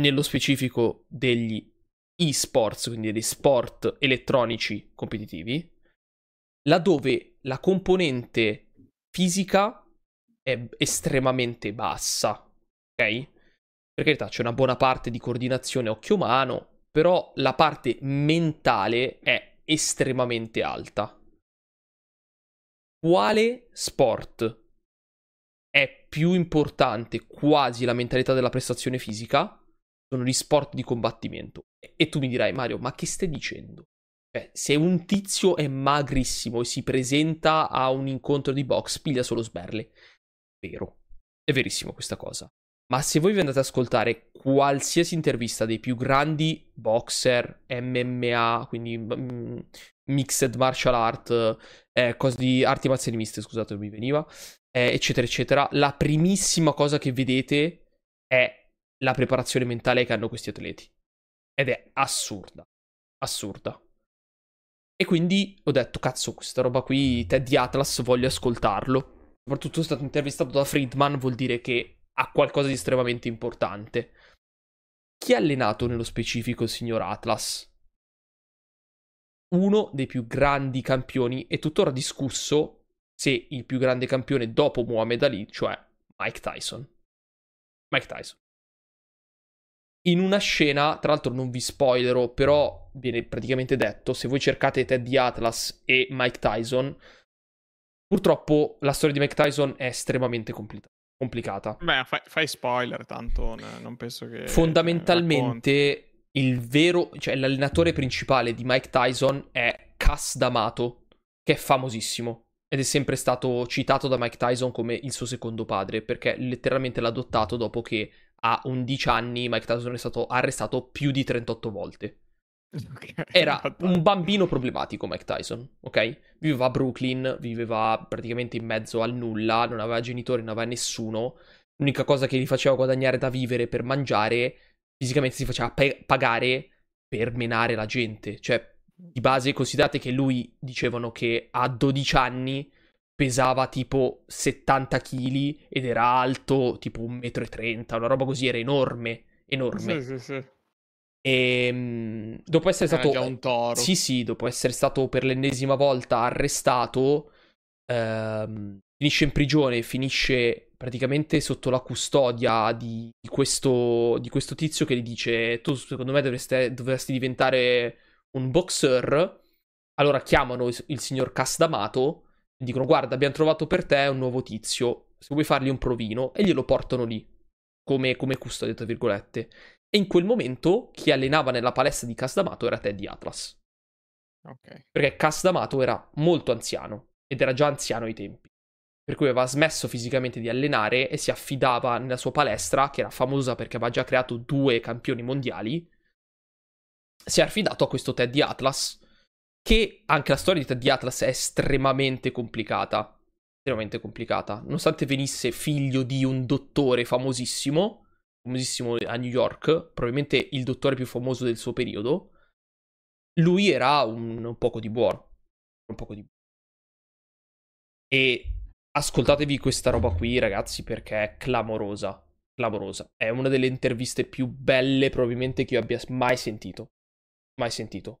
nello specifico degli e-sports, quindi degli sport elettronici competitivi, laddove la componente fisica è estremamente bassa, ok? Per carità, c'è una buona parte di coordinazione occhio-mano, però la parte mentale è estremamente alta. Quale sport è più importante quasi la mentalità della prestazione fisica, sono gli sport di combattimento. E tu mi dirai, Mario, ma che stai dicendo? Cioè, se un tizio è magrissimo e si presenta a un incontro di box, piglia solo sberle. Vero, è verissimo questa cosa. Ma se voi vi andate ad ascoltare qualsiasi intervista dei più grandi boxer, MMA, quindi mm, mixed martial art, eh, cose di arti marziali miste, scusate, non mi veniva, eh, eccetera, eccetera, la primissima cosa che vedete è la preparazione mentale che hanno questi atleti. Ed è assurda. Assurda. E quindi ho detto, cazzo, questa roba qui, Teddy Atlas, voglio ascoltarlo. Soprattutto è stato intervistato da Friedman, vuol dire che ha qualcosa di estremamente importante. Chi ha allenato nello specifico il signor Atlas? Uno dei più grandi campioni, e tuttora discusso se il più grande campione dopo Muhammad Ali, cioè Mike Tyson. Mike Tyson in una scena, tra l'altro non vi spoilerò, però viene praticamente detto, se voi cercate Teddy Atlas e Mike Tyson, purtroppo la storia di Mike Tyson è estremamente compl- complicata. Beh, fai, fai spoiler, tanto non penso che... Fondamentalmente il vero, cioè l'allenatore principale di Mike Tyson è Cass D'Amato, che è famosissimo. Ed è sempre stato citato da Mike Tyson come il suo secondo padre, perché letteralmente l'ha adottato dopo che a 11 anni Mike Tyson è stato arrestato più di 38 volte. Okay, Era un bambino problematico Mike Tyson, ok? Viveva a Brooklyn, viveva praticamente in mezzo al nulla, non aveva genitori, non aveva nessuno. L'unica cosa che gli faceva guadagnare da vivere per mangiare, fisicamente si faceva pe- pagare per menare la gente. Cioè, di base considerate che lui dicevano che a 12 anni pesava tipo 70 kg ed era alto tipo 1,30 m, una roba così, era enorme, enorme. Sì, sì, sì. E ehm, dopo essere stato... Era già un toro. Sì, sì, dopo essere stato per l'ennesima volta arrestato, ehm, finisce in prigione, finisce praticamente sotto la custodia di, di, questo, di questo tizio che gli dice tu secondo me dovreste, dovresti diventare un boxer. Allora chiamano il, il signor Casdamato dicono guarda abbiamo trovato per te un nuovo tizio, se vuoi fargli un provino, e glielo portano lì, come, come custode, tra virgolette. E in quel momento chi allenava nella palestra di Casdamato era Teddy Atlas. Ok. Perché Casdamato era molto anziano, ed era già anziano ai tempi. Per cui aveva smesso fisicamente di allenare e si affidava nella sua palestra, che era famosa perché aveva già creato due campioni mondiali. Si è affidato a questo Teddy Atlas, che anche la storia di Atlas è estremamente complicata. Estremamente complicata. Nonostante venisse figlio di un dottore famosissimo, famosissimo a New York, probabilmente il dottore più famoso del suo periodo, lui era un, un poco di buono. Un poco di buono. E ascoltatevi questa roba qui, ragazzi, perché è clamorosa. Clamorosa. È una delle interviste più belle, probabilmente, che io abbia mai sentito. Mai sentito.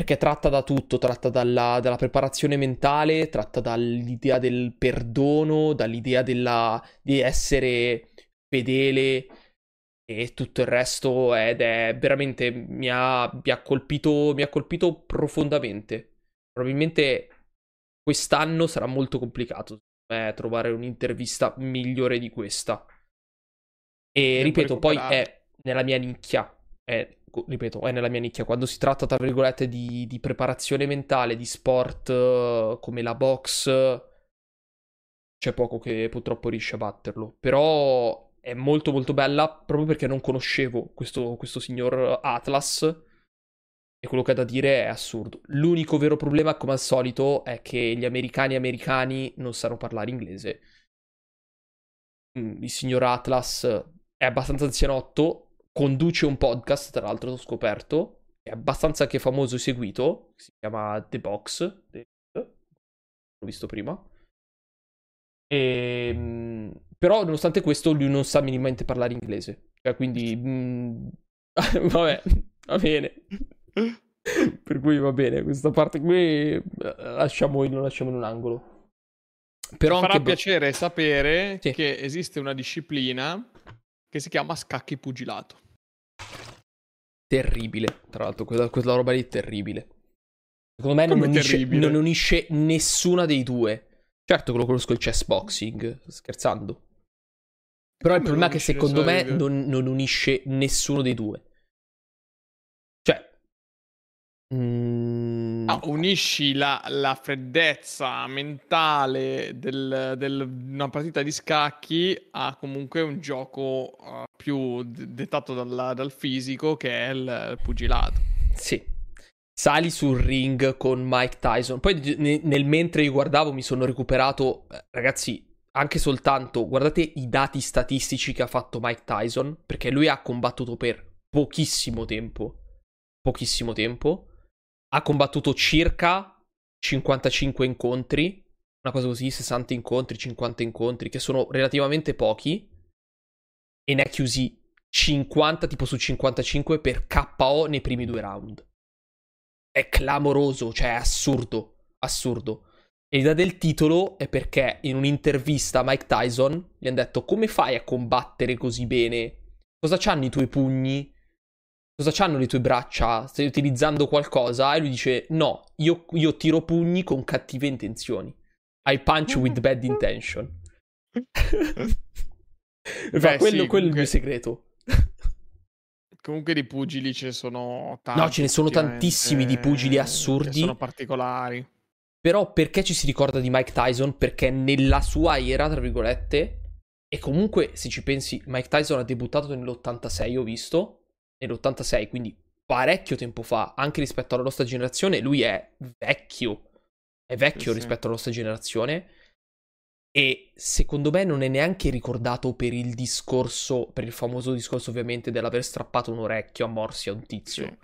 Perché tratta da tutto, tratta dalla, dalla, preparazione mentale, tratta dall'idea del perdono, dall'idea della, di essere fedele e tutto il resto ed è veramente mi ha, mi ha, colpito, mi ha colpito profondamente. Probabilmente quest'anno sarà molto complicato eh, trovare un'intervista migliore di questa. E ripeto, poi è nella mia nicchia. È ripeto, è nella mia nicchia. Quando si tratta, tra virgolette, di, di preparazione mentale, di sport come la box, c'è poco che purtroppo riesce a batterlo. Però è molto molto bella proprio perché non conoscevo questo, questo signor Atlas. E quello che ha da dire è assurdo. L'unico vero problema, come al solito, è che gli americani americani non sanno parlare inglese. Mm, il signor Atlas è abbastanza anzianotto, conduce un podcast, tra l'altro ho scoperto, è abbastanza anche famoso e seguito, si chiama The Box, l'ho visto prima. E, ehm, però nonostante questo lui non sa minimamente parlare inglese, cioè quindi... Mh, mm, vabbè, va bene. per cui va bene, questa parte qui eh, lasciamo, lo lasciamo in un angolo. Però Mi farà piacere sapere sì. che esiste una disciplina che si chiama scacchi pugilato. Terribile, tra l'altro, quella, quella roba lì è terribile. Secondo me non unisce, non unisce, nessuna dei due. Certo che lo conosco il chess boxing, scherzando. Però Come il problema è che secondo me non, non, unisce nessuno dei due. Mm... No, unisci la, la, freddezza mentale di una partita di scacchi a comunque un gioco uh, più dettato dal, dal, fisico che è il, il pugilato. Sì. Sali sul ring con Mike Tyson. Poi ne, nel mentre io guardavo mi sono recuperato, eh, ragazzi, anche soltanto, guardate i dati statistici che ha fatto Mike Tyson, perché lui ha combattuto per pochissimo tempo. Pochissimo tempo ha combattuto circa 55 incontri, una cosa così, 60 incontri, 50 incontri, che sono relativamente pochi, e ne ha chiusi 50 tipo su 55 per KO nei primi due round. È clamoroso, cioè è assurdo, assurdo. E l'idea del titolo è perché in un'intervista a Mike Tyson gli hanno detto come fai a combattere così bene? Cosa c'hanno i tuoi pugni? Cosa c'hanno le tue braccia? Stai utilizzando qualcosa? E lui dice, no, io, io tiro pugni con cattive intenzioni. I punch with bad intention. Beh, Fa, quello, sì, quello comunque... è il mio segreto. Comunque di pugili ce ne sono tanti. No, ce ne sono tantissimi di pugili assurdi. sono particolari. Però perché ci si ricorda di Mike Tyson? Perché nella sua era, tra virgolette, e comunque se ci pensi, Mike Tyson ha debuttato nell'86, ho visto, nell'86, quindi parecchio tempo fa, anche rispetto alla nostra generazione, lui è vecchio. È vecchio sì, rispetto alla nostra generazione. E secondo me non è neanche ricordato per il discorso, per il famoso discorso ovviamente dell'aver strappato un orecchio a morsi a un tizio. Sì.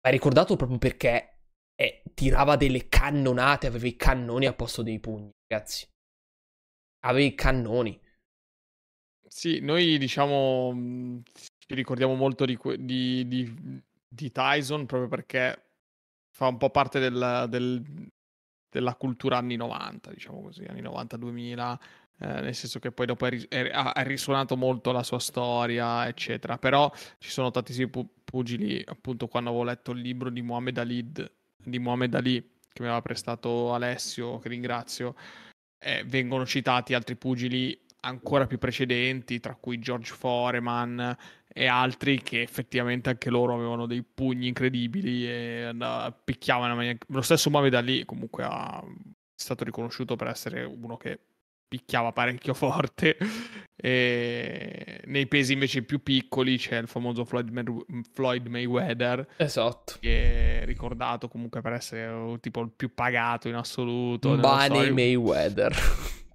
Ma è ricordato proprio perché eh, tirava delle cannonate, aveva i cannoni a posto dei pugni, ragazzi. Aveva i cannoni. Sì, noi diciamo ci ricordiamo molto di, di, di, di, Tyson proprio perché fa un po' parte del, del, della cultura anni 90, diciamo così, anni 90-2000, eh, nel senso che poi dopo è, è, ha risuonato molto la sua storia, eccetera. Però ci sono tantissimi pu- pugili, appunto, quando avevo letto il libro di Muhammad Ali, di Muhammad Ali che mi aveva prestato Alessio, che ringrazio, eh, vengono citati altri pugili ancora più precedenti, tra cui George Foreman e altri che effettivamente anche loro avevano dei pugni incredibili e picchiavano. Maniera... Lo stesso Mohamed Ali comunque ha... è stato riconosciuto per essere uno che picchiava parecchio forte. E nei pesi invece più piccoli c'è il famoso Floyd, May- Floyd Mayweather. Esatto. Che è ricordato comunque per essere tipo il più pagato in assoluto. Money Mayweather.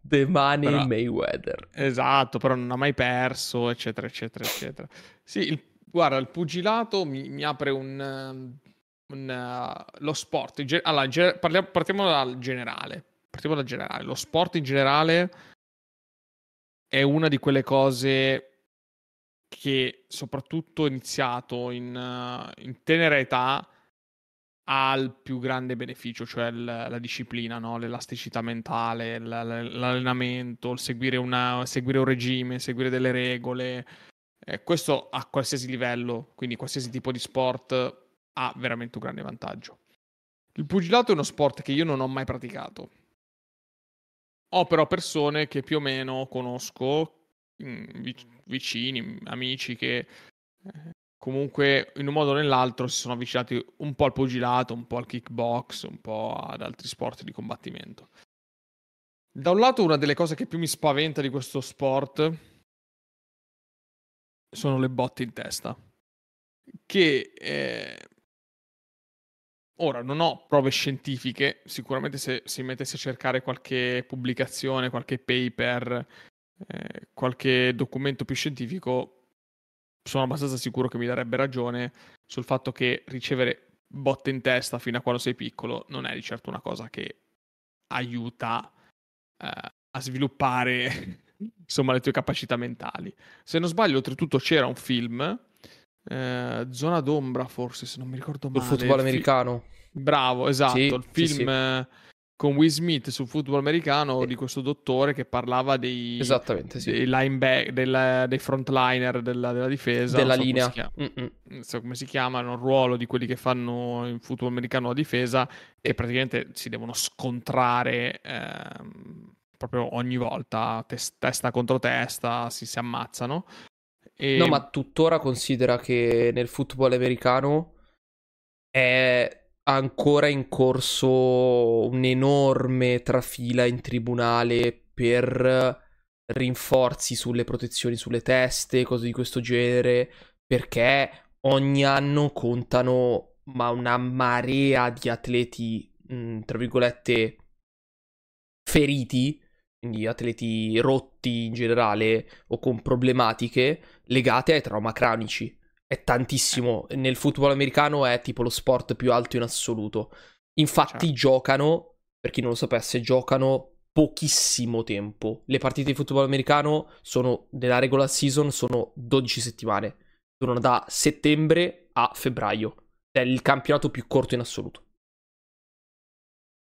The Money però, Mayweather. Esatto, però non ha mai perso, eccetera, eccetera, eccetera. Sì, il, guarda, il pugilato mi, mi apre un... Um, un uh, lo sport. Ge- allora, ge- parliamo, partiamo dal generale. Partiamo dal generale. Lo sport in generale è una di quelle cose che soprattutto iniziato in, uh, in tenera età ha il più grande beneficio, cioè l- la disciplina, no? l'elasticità mentale, l- l'allenamento, il seguire, una, seguire, un regime, seguire delle regole. Eh, questo a qualsiasi livello, quindi qualsiasi tipo di sport, ha veramente un grande vantaggio. Il pugilato è uno sport che io non ho mai praticato. Ho però persone che più o meno conosco, vicini, amici che eh, comunque in un modo o nell'altro si sono avvicinati un po' al pugilato, un po' al kickbox, un po' ad altri sport di combattimento. Da un lato una delle cose che più mi spaventa di questo sport sono le botte in testa. Che eh... ora non ho prove scientifiche, sicuramente se si mettesse a cercare qualche pubblicazione, qualche paper, eh, qualche documento più scientifico, sono abbastanza sicuro che mi darebbe ragione sul fatto che ricevere botte in testa fino a quando sei piccolo non è di certo una cosa che aiuta eh, a sviluppare insomma le tue capacità mentali. Se non sbaglio, oltretutto c'era un film, eh, Zona d'ombra forse, se non mi ricordo male. Il football americano. Bravo, esatto, sì, il film sì, sì con Will Smith sul football americano di questo dottore che parlava dei, Esattamente, sì. dei lineback, del, dei frontliner della, della difesa. Della so linea. non so come si chiamano, il ruolo di quelli che fanno in football americano la difesa e praticamente si devono scontrare ehm, proprio ogni volta, tes- testa contro testa, si, si ammazzano. E... No, ma tuttora considera che nel football americano è ancora in corso un'enorme trafila in tribunale per rinforzi sulle protezioni sulle teste, cose di questo genere, perché ogni anno contano ma una marea di atleti, mh, tra virgolette, feriti, quindi atleti rotti in generale o con problematiche legate ai trauma cranici. È tantissimo. Nel football americano è tipo lo sport più alto in assoluto. Infatti certo. giocano, per chi non lo sapesse, giocano pochissimo tempo. Le partite di football americano sono nella regular season sono 12 settimane. Durano da settembre a febbraio. È il campionato più corto in assoluto.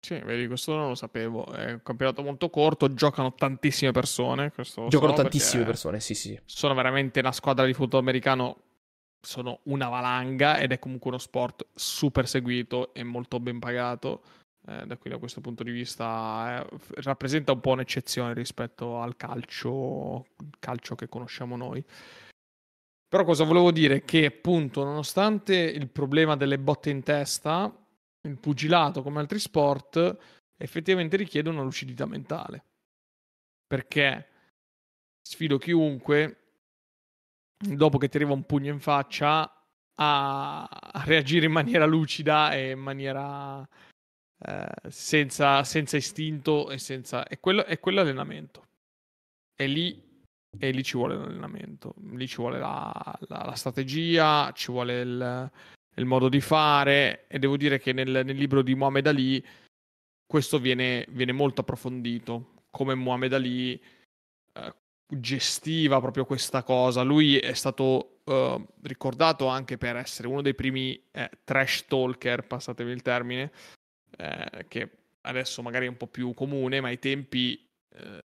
Sì, vedi, questo non lo sapevo. È un campionato molto corto, giocano tantissime persone. giocano so tantissime persone, sì, sì. Sono veramente una squadra di football americano. Sono una valanga ed è comunque uno sport super seguito e molto ben pagato. Eh, da qui da questo punto di vista eh, rappresenta un po' un'eccezione rispetto al calcio, calcio che conosciamo noi. Però cosa volevo dire? Che appunto, nonostante il problema delle botte in testa, il pugilato come altri sport effettivamente richiede una lucidità mentale. Perché sfido chiunque, dopo che ti arriva un pugno in faccia, a, reagire in maniera lucida e in maniera eh, senza, senza, istinto e senza... E quello, è quello allenamento. E lì e lì ci vuole l'allenamento, lì ci vuole la, la, la strategia, ci vuole il, il, modo di fare e devo dire che nel, nel libro di Muhammad Ali questo viene, viene, molto approfondito, come Muhammad Ali eh, gestiva proprio questa cosa. Lui è stato eh, ricordato anche per essere uno dei primi eh, trash talker, passatevi il termine, eh, che adesso magari è un po' più comune, ma ai tempi eh,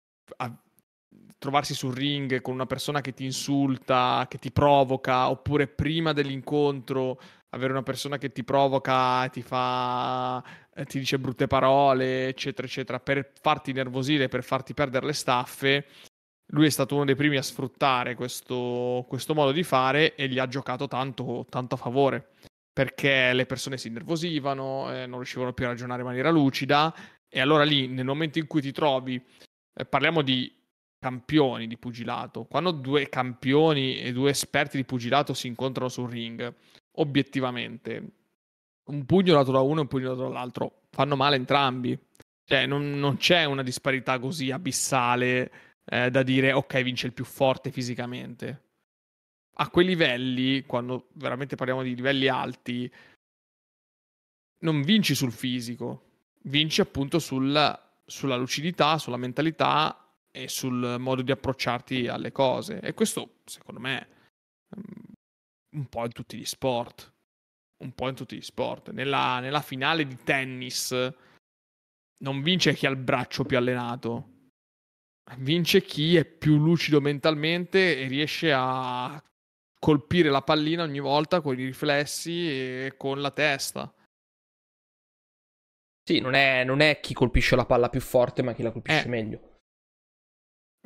trovarsi sul ring con una persona che ti insulta, che ti provoca, oppure prima dell'incontro avere una persona che ti provoca, ti fa, eh, ti dice brutte parole, eccetera, eccetera, per farti nervosire, per farti perdere le staffe. Lui è stato uno dei primi a sfruttare questo, questo modo di fare e gli ha giocato tanto, tanto a favore perché le persone si innervosivano, eh, non riuscivano più a ragionare in maniera lucida e allora lì nel momento in cui ti trovi, eh, parliamo di campioni di pugilato. Quando due campioni e due esperti di pugilato si incontrano sul ring, obiettivamente, un pugno dato da uno e un pugno dato dall'altro fanno male entrambi. Cioè, non, non c'è una disparità così abissale eh, da dire ok, vince il più forte fisicamente. A quei livelli, quando veramente parliamo di livelli alti, non vinci sul fisico, vinci appunto sul, sulla lucidità, sulla mentalità e sul modo di approcciarti alle cose. E questo, secondo me, mm, un po' in tutti gli sport. Un po' in tutti gli sport. Nella, nella finale di tennis non vince chi ha il braccio più allenato. Vince chi è più lucido mentalmente e riesce a colpire la pallina ogni volta con i riflessi e con la testa. Sì, non è, non è chi colpisce la palla più forte, ma chi la colpisce eh. meglio.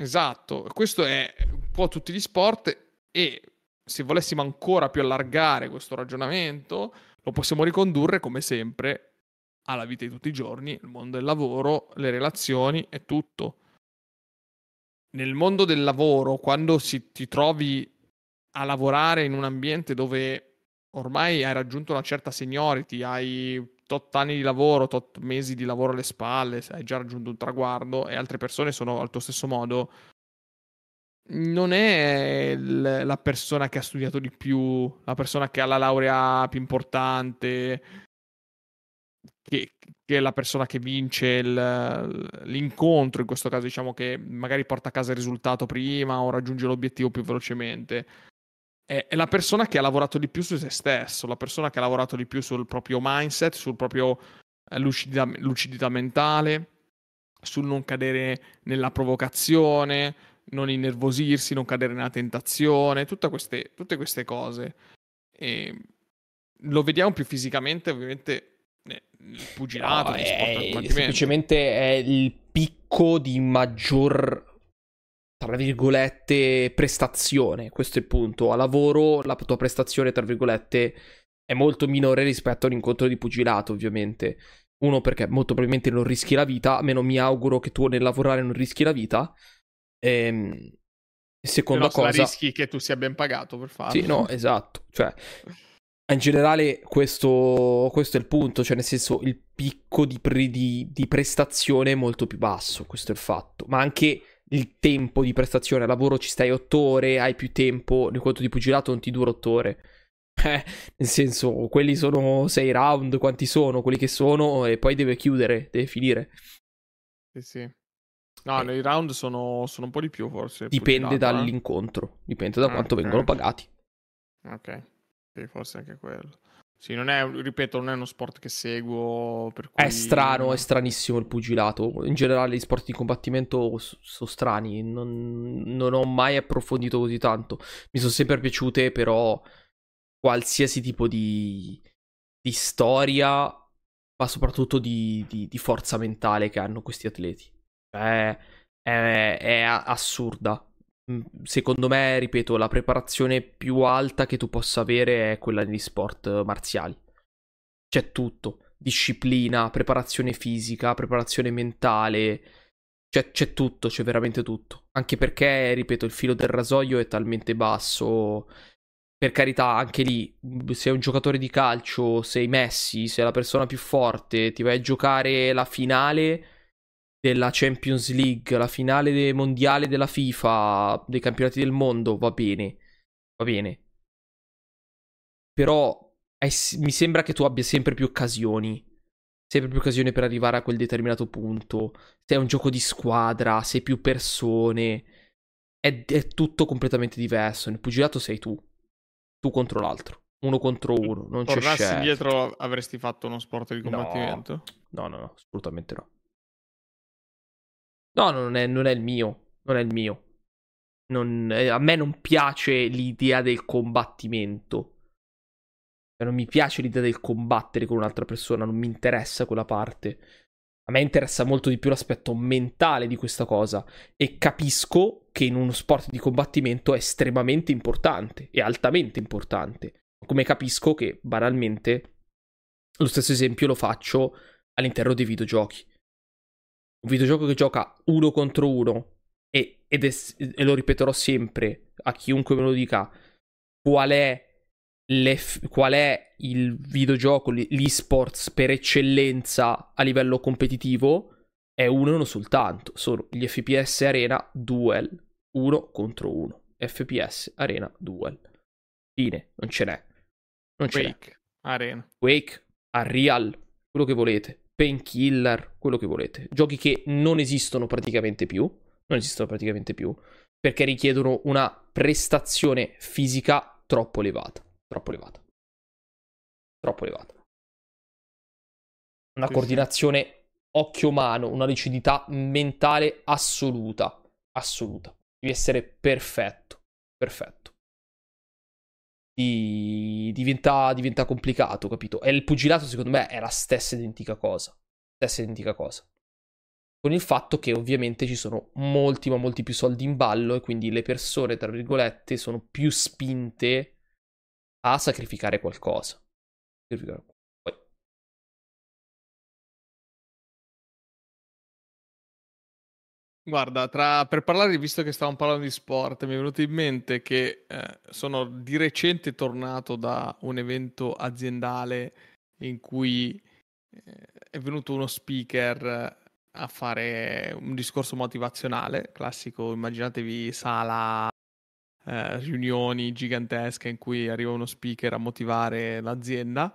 Esatto, questo è un po' tutti gli sport e se volessimo ancora più allargare questo ragionamento, lo possiamo ricondurre come sempre alla vita di tutti i giorni, il mondo del lavoro, le relazioni e tutto. Nel mondo del lavoro, quando si, ti trovi a lavorare in un ambiente dove ormai hai raggiunto una certa seniority, hai tot anni di lavoro, tot mesi di lavoro alle spalle, hai già raggiunto un traguardo e altre persone sono al tuo stesso modo, non è l- la persona che ha studiato di più, la persona che ha la laurea più importante, che, che è la persona che vince il, l'incontro, in questo caso diciamo che magari porta a casa il risultato prima o raggiunge l'obiettivo più velocemente è, è, la persona che ha lavorato di più su se stesso, la persona che ha lavorato di più sul proprio mindset, sul proprio eh, lucidità, lucidità mentale, sul non cadere nella provocazione, non innervosirsi, non cadere nella tentazione, queste, tutte queste cose. E lo vediamo più fisicamente, ovviamente, nel pugilato, no, è, semplicemente è il picco di maggior tra virgolette, prestazione. Questo è il punto. A lavoro la tua prestazione, tra virgolette, è molto minore rispetto a un incontro di pugilato, ovviamente. Uno perché molto probabilmente non rischi la vita, a meno mi auguro che tu nel lavorare non rischi la vita. Ehm, seconda Però cosa... rischi che tu sia ben pagato per farlo. Sì, no, esatto. Cioè, in generale questo, questo, è il punto, cioè nel senso il picco di, pre, di, di, prestazione è molto più basso, questo è il fatto, ma anche il tempo di prestazione, al lavoro ci stai otto ore, hai più tempo, nel conto di pugilato non ti dura otto ore. Eh, nel senso, quelli sono sei round, quanti sono, quelli che sono, e poi deve chiudere, deve finire. Sì, sì. No, eh. i round sono, sono, un po' di più forse. Dipende pugilato, eh. dall'incontro, eh? dipende da quanto okay. vengono pagati. Ok. Sì, forse anche quello. Sì, non è, ripeto, non è uno sport che seguo. Per cui... È strano, è stranissimo il pugilato. In generale, gli sport di combattimento sono strani. Non, non, ho mai approfondito così tanto. Mi sono sempre piaciute, però, qualsiasi tipo di, di storia, ma soprattutto di, di, di, forza mentale che hanno questi atleti. Cioè, è, è assurda. Mm, secondo me, ripeto, la preparazione più alta che tu possa avere è quella negli sport marziali. C'è tutto. Disciplina, preparazione fisica, preparazione mentale. C'è, c'è tutto, c'è veramente tutto. Anche perché, ripeto, il filo del rasoio è talmente basso. Per carità, anche lì, sei un giocatore di calcio, sei Messi, sei la persona più forte, ti vai a giocare la finale della Champions League, la finale mondiale della FIFA, dei campionati del mondo, va bene, va bene. Però è, mi sembra che tu abbia sempre più occasioni, sempre più occasioni per arrivare a quel determinato punto. Se è un gioco di squadra, sei più persone, è, è tutto completamente diverso. Nel pugilato sei tu, tu contro l'altro. Uno contro uno, non c'è Tornassi indietro avresti fatto uno sport di combattimento? No, no, no, assolutamente no. No, non è, non è il mio. Non è il mio. Non, eh, a me non piace l'idea del combattimento. Cioè, non mi piace l'idea del combattere con un'altra persona, non mi interessa quella parte. A me interessa molto di più l'aspetto mentale di questa cosa e capisco che in uno sport di combattimento è estremamente importante e altamente importante. Come capisco che banalmente lo stesso esempio lo faccio all'interno dei videogiochi un videogioco che gioca uno contro uno e, ed è, e lo ripeterò sempre a chiunque me lo dica qual è, qual è il videogioco, l'esports per eccellenza a livello competitivo è uno e uno soltanto, sono gli FPS Arena Duel, uno contro uno, FPS Arena Duel. Fine, non ce n'è. Non ce Quake, n'è. Arena. Quake, Unreal, quello che volete. Painkiller, quello che volete. Giochi che non esistono praticamente più, non esistono praticamente più, perché richiedono una prestazione fisica troppo elevata, troppo elevata. Troppo elevata. Una coordinazione occhio-mano, una lucidità mentale assoluta, assoluta. Devi essere perfetto, perfetto. Diventa, diventa complicato, capito? E il pugilato, secondo me, è la stessa identica cosa. Stessa identica cosa. Con il fatto che ovviamente ci sono molti, ma molti più soldi in ballo e quindi le persone, tra virgolette, sono più spinte a sacrificare qualcosa. Sacrificare Guarda, tra, per parlare, visto che stavamo parlando di sport, mi è venuto in mente che eh, sono di recente tornato da un evento aziendale in cui eh, è venuto uno speaker a fare un discorso motivazionale, classico, immaginatevi sala, eh, riunioni gigantesche in cui arriva uno speaker a motivare l'azienda.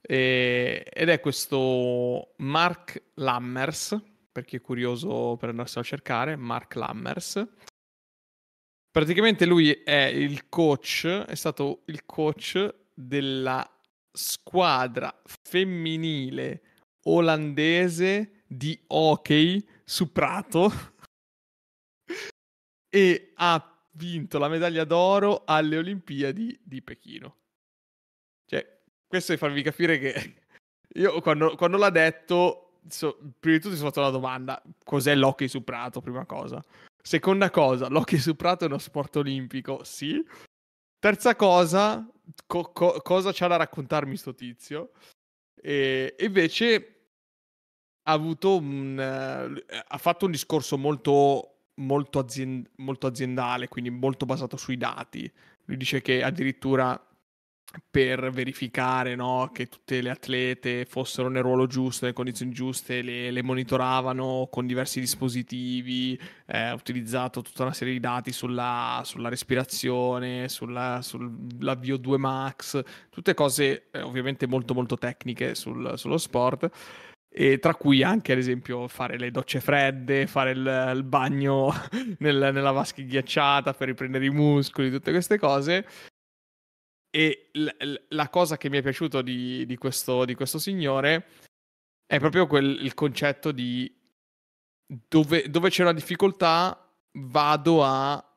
E, ed è questo Mark Lammers, per chi è curioso per andarselo a cercare, Mark Lammers. Praticamente lui è il coach, è stato il coach della squadra femminile olandese di hockey su prato e ha vinto la medaglia d'oro alle Olimpiadi di Pechino. Cioè, questo è farvi capire che io quando, quando l'ha detto so, prima di tutto ti sono fatto una domanda: cos'è l'hockey su prato? Prima cosa. Seconda cosa, l'hockey su prato è uno sport olimpico? Sì. Terza cosa, co- co- cosa c'ha da raccontarmi sto tizio. E invece ha avuto un, uh, ha fatto un discorso molto, molto, aziend- molto aziendale, quindi molto basato sui dati. Lui dice che addirittura per verificare no, che tutte le atlete fossero nel ruolo giusto, nelle condizioni giuste, le, le monitoravano con diversi dispositivi, eh, utilizzato tutta una serie di dati sulla, sulla respirazione, sulla, sulla VO2 max, tutte cose eh, ovviamente molto molto tecniche sul, sullo sport. E tra cui anche, ad esempio, fare le docce fredde, fare il, il bagno nel, nella vasca ghiacciata per riprendere i muscoli, tutte queste cose. E l- la cosa che mi è piaciuto di, di, questo, di questo, signore è proprio quel, il concetto di dove, dove c'è una difficoltà vado a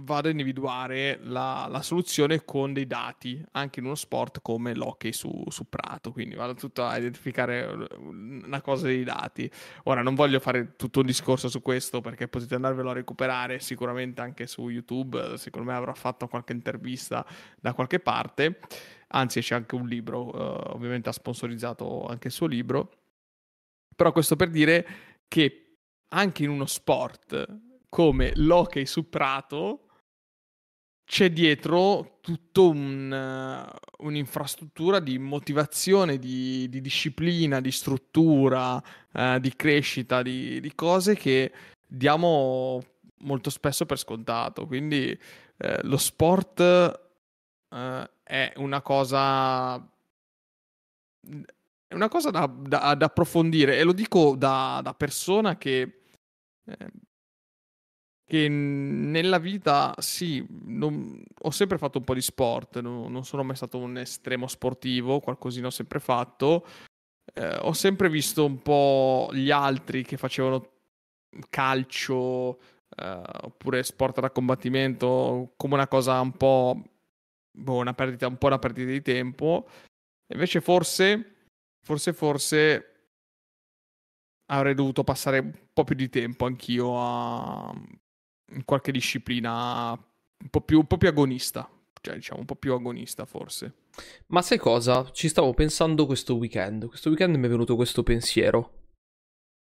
vado a individuare la, la, soluzione con dei dati, anche in uno sport come l'hockey su, su, prato, quindi vado tutto a identificare una cosa dei dati. Ora non voglio fare tutto un discorso su questo perché potete andarvelo a recuperare sicuramente anche su YouTube, secondo me avrò fatto qualche intervista da qualche parte, anzi c'è anche un libro, uh, ovviamente ha sponsorizzato anche il suo libro, però questo per dire che anche in uno sport come l'hockey su prato c'è dietro tutta un, uh, un'infrastruttura di motivazione, di, di disciplina, di struttura, uh, di crescita, di, di, cose che diamo molto spesso per scontato. Quindi uh, lo sport è una cosa... È una cosa da, da, da approfondire e lo dico da, da persona che eh, che nella vita sì, non, ho sempre fatto un po' di sport, no, non sono mai stato un estremo sportivo, qualcosina ho sempre fatto. Eh, ho sempre visto un po' gli altri che facevano calcio eh, oppure sport da combattimento come una cosa un po', boh, una perdita, un po' una perdita di tempo. Invece forse, forse, forse avrei dovuto passare un po' più di tempo anch'io a qualche disciplina un po' più, un po più agonista, cioè diciamo un po' più agonista forse. Ma sai cosa? Ci stavo pensando questo weekend. Questo weekend mi è venuto questo pensiero.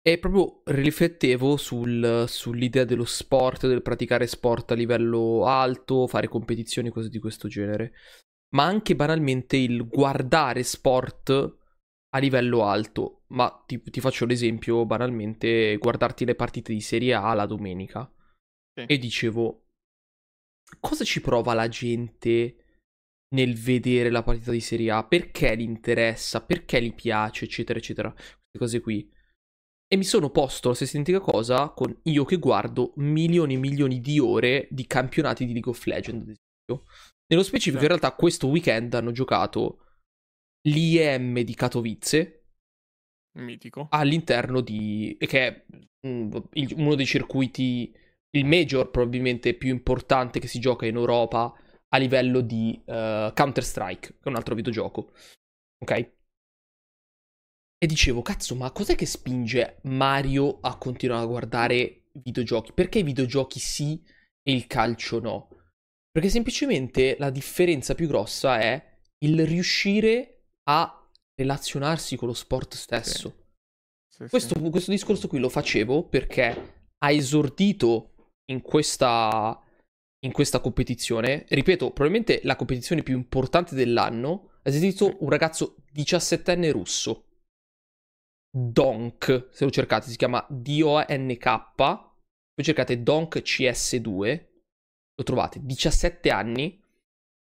E proprio riflettevo sul, sull'idea dello sport, del praticare sport a livello alto, fare competizioni, cose di questo genere. Ma anche banalmente il guardare sport a livello alto. Ma ti, ti faccio l'esempio, banalmente, guardarti le partite di Serie A la domenica sì. E dicevo, cosa ci prova la gente nel vedere la partita di Serie A? Perché gli interessa? Perché gli piace? Eccetera, eccetera. Queste cose qui. E mi sono posto la stessa identica cosa con io che guardo milioni e milioni di ore di campionati di League of Legends, ad esempio. Nello specifico, sì. in realtà, questo weekend hanno giocato l'IM di Katowice. Mitico. All'interno di... che è uno dei circuiti il major probabilmente più importante che si gioca in Europa a livello di uh, Counter-Strike, che è un altro videogioco. Ok? E dicevo, cazzo, ma cos'è che spinge Mario a continuare a guardare videogiochi? Perché i videogiochi sì e il calcio no? Perché semplicemente la differenza più grossa è il riuscire a relazionarsi con lo sport stesso. Sì. Sì, questo, sì. questo discorso qui lo facevo perché ha esordito in questa, in questa competizione. Ripeto, probabilmente la competizione più importante dell'anno. Ha esistito un ragazzo 17enne russo. Donk, se lo cercate, si chiama D-O-N-K. Poi cercate Donk CS2. Lo trovate, 17 anni.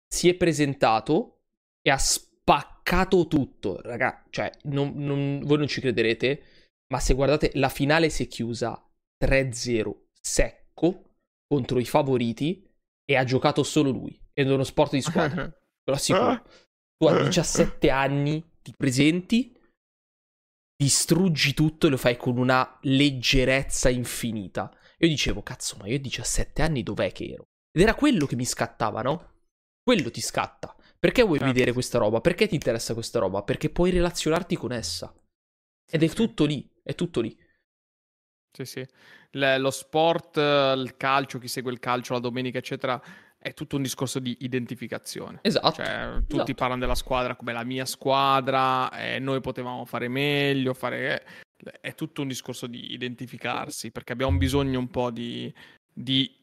Si è presentato e ha spaccato tutto, raga. Cioè, non, non, voi non ci crederete, ma se guardate, la finale si è chiusa 3-0, secco contro i favoriti e ha giocato solo lui. Ed è uno sport di squadra. Ve lo assicuro. Tu a 17 anni ti presenti, distruggi tutto e lo fai con una leggerezza infinita. Io dicevo, cazzo, ma io a 17 anni dov'è che ero? Ed era quello che mi scattava, no? Quello ti scatta. Perché vuoi certo. vedere questa roba? Perché ti interessa questa roba? Perché puoi relazionarti con essa. Ed è tutto lì, è tutto lì. Sì, sì. Le, lo sport, il calcio, chi segue il calcio la domenica, eccetera, è tutto un discorso di identificazione. Esatto. Cioè, tutti esatto. parlano della squadra come la mia squadra, eh, noi potevamo fare meglio, fare... È tutto un discorso di identificarsi, perché abbiamo bisogno un po' di, di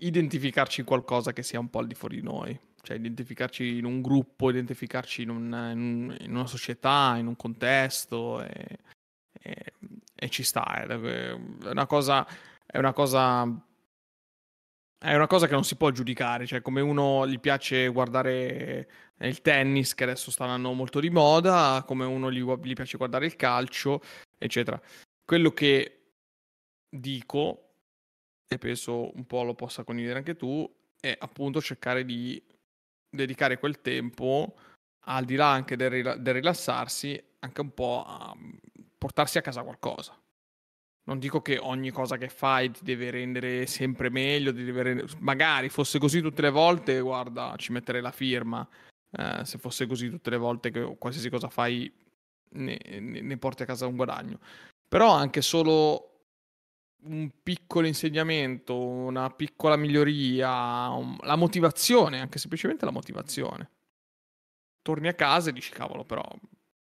identificarci in qualcosa che sia un po' al di fuori di noi. Cioè, identificarci in un gruppo, identificarci in, un, in, in una società, in un contesto, e, e, e ci sta. È una cosa... È una cosa è una cosa che non si può giudicare, cioè come uno gli piace guardare il tennis, che adesso sta andando molto di moda, come uno gli, gli piace guardare il calcio, eccetera. Quello che dico, e penso un po' lo possa condividere anche tu, è appunto cercare di dedicare quel tempo, al di là anche del, del rilassarsi, anche un po' a portarsi a casa qualcosa. Non dico che ogni cosa che fai ti deve rendere sempre meglio, rendere... magari fosse così tutte le volte, guarda, ci metterei la firma. Eh, se fosse così tutte le volte che qualsiasi cosa fai ne, ne, ne porti a casa un guadagno. Però anche solo un piccolo insegnamento, una piccola miglioria, un... la motivazione, anche semplicemente la motivazione. Torni a casa e dici, cavolo, però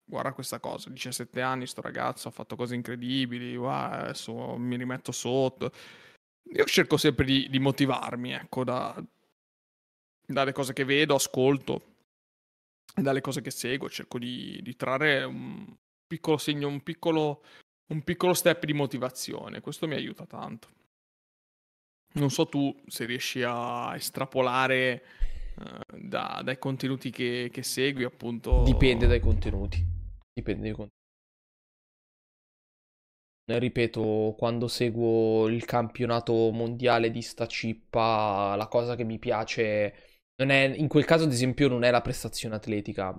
guarda questa cosa, 17 anni sto ragazzo ha fatto cose incredibili, adesso mi rimetto sotto. Io cerco sempre di, di motivarmi, ecco, da, dalle cose che vedo, ascolto dalle cose che seguo, cerco di, di trarre un piccolo segno, un piccolo, un piccolo step di motivazione. Questo mi aiuta tanto. Non so tu se riesci a estrapolare uh, da, dai contenuti che, che segui, appunto. Dipende dai contenuti. Dipende dai contenuti. Ripeto, quando seguo il campionato mondiale di sta cippa, la cosa che mi piace non è, in quel caso, ad esempio, non è la prestazione atletica.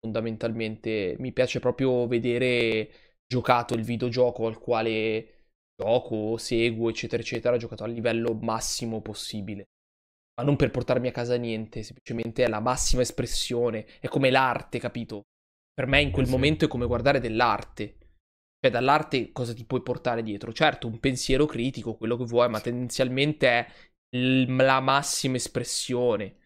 Fondamentalmente mi piace proprio vedere giocato il videogioco al quale gioco, seguo, eccetera, eccetera, giocato al livello massimo possibile. Ma non per portarmi a casa niente, semplicemente è la massima espressione, è come l'arte, capito? Per me in quel sì. momento è come guardare dell'arte. Cioè, dall'arte cosa ti puoi portare dietro? Certo, un pensiero critico, quello che vuoi, ma tendenzialmente è l- la massima espressione.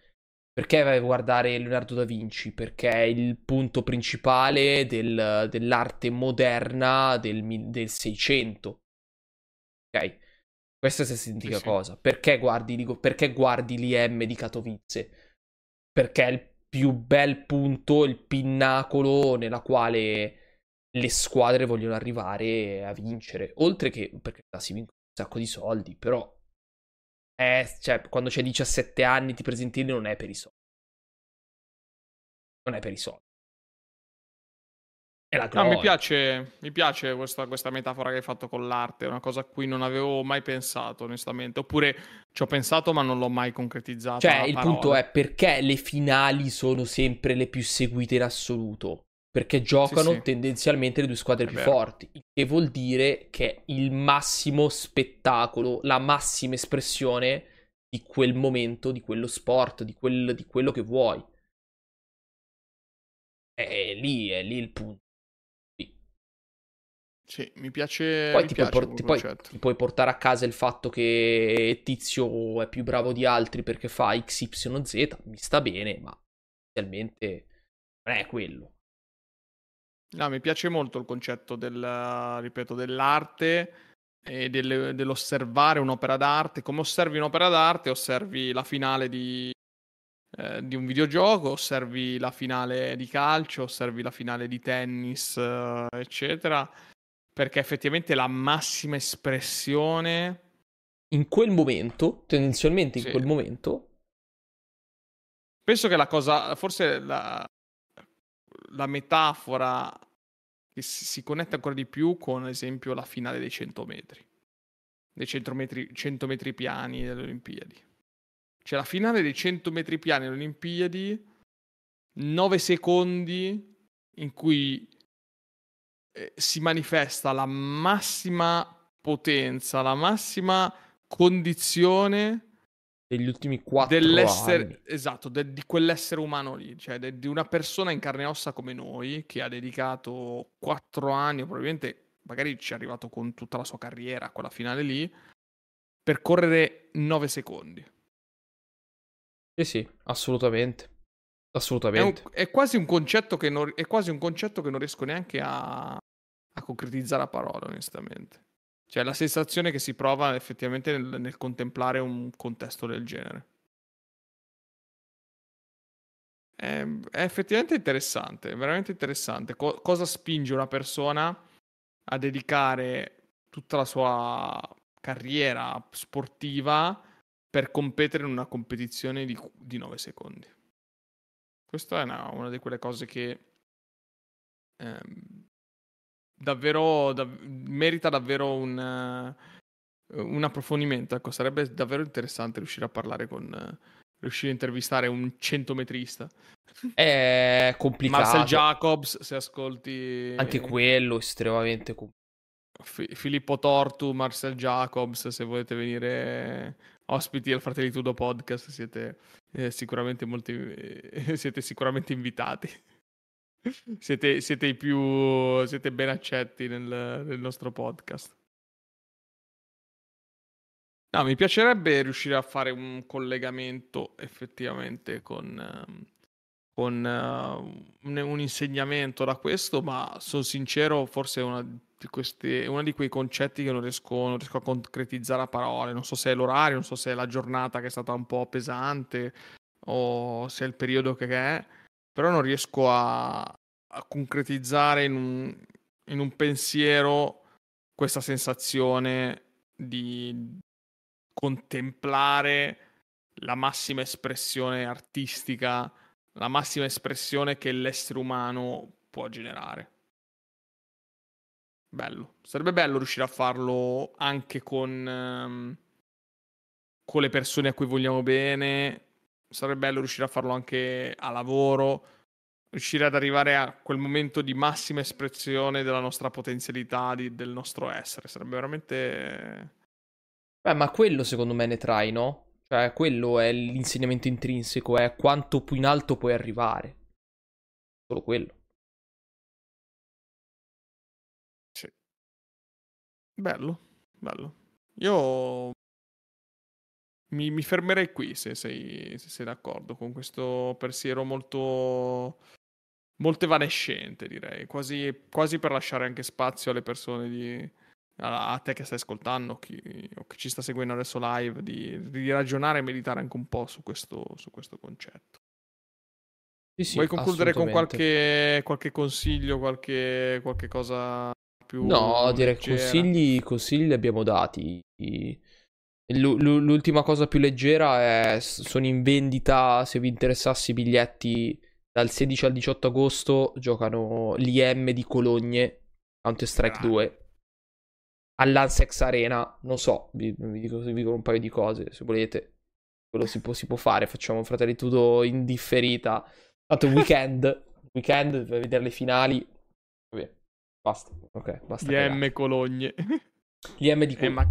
Perché vai a guardare Leonardo da Vinci? Perché è il punto principale del, dell'arte moderna del, del 600. Ok? Questa è la stessa sì, cosa. Sì. Perché guardi, dico, perché guardi l'IM di Katowice? Perché è il più bel punto, il pinnacolo nella quale le squadre vogliono arrivare a vincere. Oltre che, perché si vincono un sacco di soldi, però... Eh, cioè, quando c'hai 17 anni ti presenti non è per i soldi. Non è per i soldi. No, mi piace, mi piace questa, questa, metafora che hai fatto con l'arte, è una cosa a cui non avevo mai pensato, onestamente. Oppure ci ho pensato, ma non l'ho mai concretizzato. Cioè, il parola. punto è perché le finali sono sempre le più seguite in assoluto? Perché giocano sì, sì. tendenzialmente le due squadre è più vero. forti. Che vuol dire che è il massimo spettacolo, la massima espressione di quel momento, di quello sport, di, quel, di quello che vuoi. È lì, è lì il punto. Sì, mi piace. Poi, mi ti, piace puoi por- poi ti puoi portare a casa il fatto che Tizio è più bravo di altri perché fa XYZ, mi sta bene, ma inizialmente non è quello. No, mi piace molto il concetto del, ripeto, dell'arte e del, dell'osservare un'opera d'arte. Come osservi un'opera d'arte, osservi la finale di, eh, di un videogioco, osservi la finale di calcio, osservi la finale di tennis, eh, eccetera perché effettivamente la massima espressione... In quel momento, tendenzialmente in sì. quel momento... Penso che la cosa, forse la, la metafora che si, si, connette ancora di più con, ad esempio, la finale dei 100 metri. Dei 100 metri, 100 metri piani delle Olimpiadi. Cioè la finale dei 100 metri piani delle Olimpiadi, 9 secondi in cui eh, si manifesta la massima potenza, la massima condizione degli ultimi quattro dell'essere, anni. Esatto, de, di quell'essere umano lì, cioè de, di una persona in carne e ossa come noi che ha dedicato quattro anni, probabilmente magari ci è arrivato con tutta la sua carriera a quella finale lì, per correre nove secondi. Sì, sì, assolutamente. Assolutamente. È, un, è, quasi un concetto che non, è quasi un concetto che non riesco neanche a, a concretizzare a parole, onestamente. Cioè, la sensazione che si prova effettivamente nel, nel contemplare un contesto del genere. È, è effettivamente interessante, veramente interessante. Co- cosa spinge una persona a dedicare tutta la sua carriera sportiva per competere in una competizione di, di 9 secondi? Questa è una, una di quelle cose che ehm, davvero da, merita davvero un, uh, un approfondimento. Ecco, sarebbe davvero interessante riuscire a parlare con riuscire a intervistare un centometrista. È complicato. Marcel Jacobs, se ascolti... Anche quello estremamente complicato. F- Filippo Tortu, Marcel Jacobs, se volete venire ospiti al Fratelli Tudo podcast, siete, eh, sicuramente, molti, eh, siete sicuramente invitati. siete, siete, i più... siete ben accetti nel, nel nostro podcast. No, mi piacerebbe riuscire a fare un collegamento effettivamente con, ehm, con uh, un, un, insegnamento da questo, ma sono sincero, forse è una questi, uno di quei concetti che non riesco, non riesco, a concretizzare a parole. Non so se è l'orario, non so se è la giornata che è stata un po' pesante o se è il periodo che è, però non riesco a, a concretizzare in un, in un pensiero questa sensazione di contemplare la massima espressione artistica, la massima espressione che l'essere umano può generare. Bello. Sarebbe bello riuscire a farlo anche con, um, con le persone a cui vogliamo bene. Sarebbe bello riuscire a farlo anche a lavoro. Riuscire ad arrivare a quel momento di massima espressione della nostra potenzialità, di, del nostro essere. Sarebbe veramente Beh, ma quello secondo me ne trai, no? Cioè, quello è l'insegnamento intrinseco, è quanto più in alto puoi arrivare. Solo quello. Bello, bello. Io mi, mi fermerei qui se sei, se sei d'accordo con questo pensiero molto molto evanescente, direi, quasi, quasi per lasciare anche spazio alle persone di, a te che stai ascoltando chi, o che ci sta seguendo adesso live di, di, ragionare e meditare anche un po' su questo, su questo concetto. Sì, sì, Vuoi concludere con qualche, qualche consiglio, qualche, qualche, cosa più... No, direi che consigli, consigli li abbiamo dati. L'ultima cosa più leggera è sono in vendita, se vi interessasse i biglietti, dal 16 al 18 agosto giocano l'IM di Cologne, Counter-Strike ah. 2 all'Ansex Arena. Non so, vi, vi, dico, vi, dico, un paio di cose se volete. Quello si può, si può fare. Facciamo fratelli tutto in differita. Tanto weekend. weekend per vedere le finali. Vabbè, basta. Ok, basta. Gli M Cologne. Gli M di Cologne. Eh, ma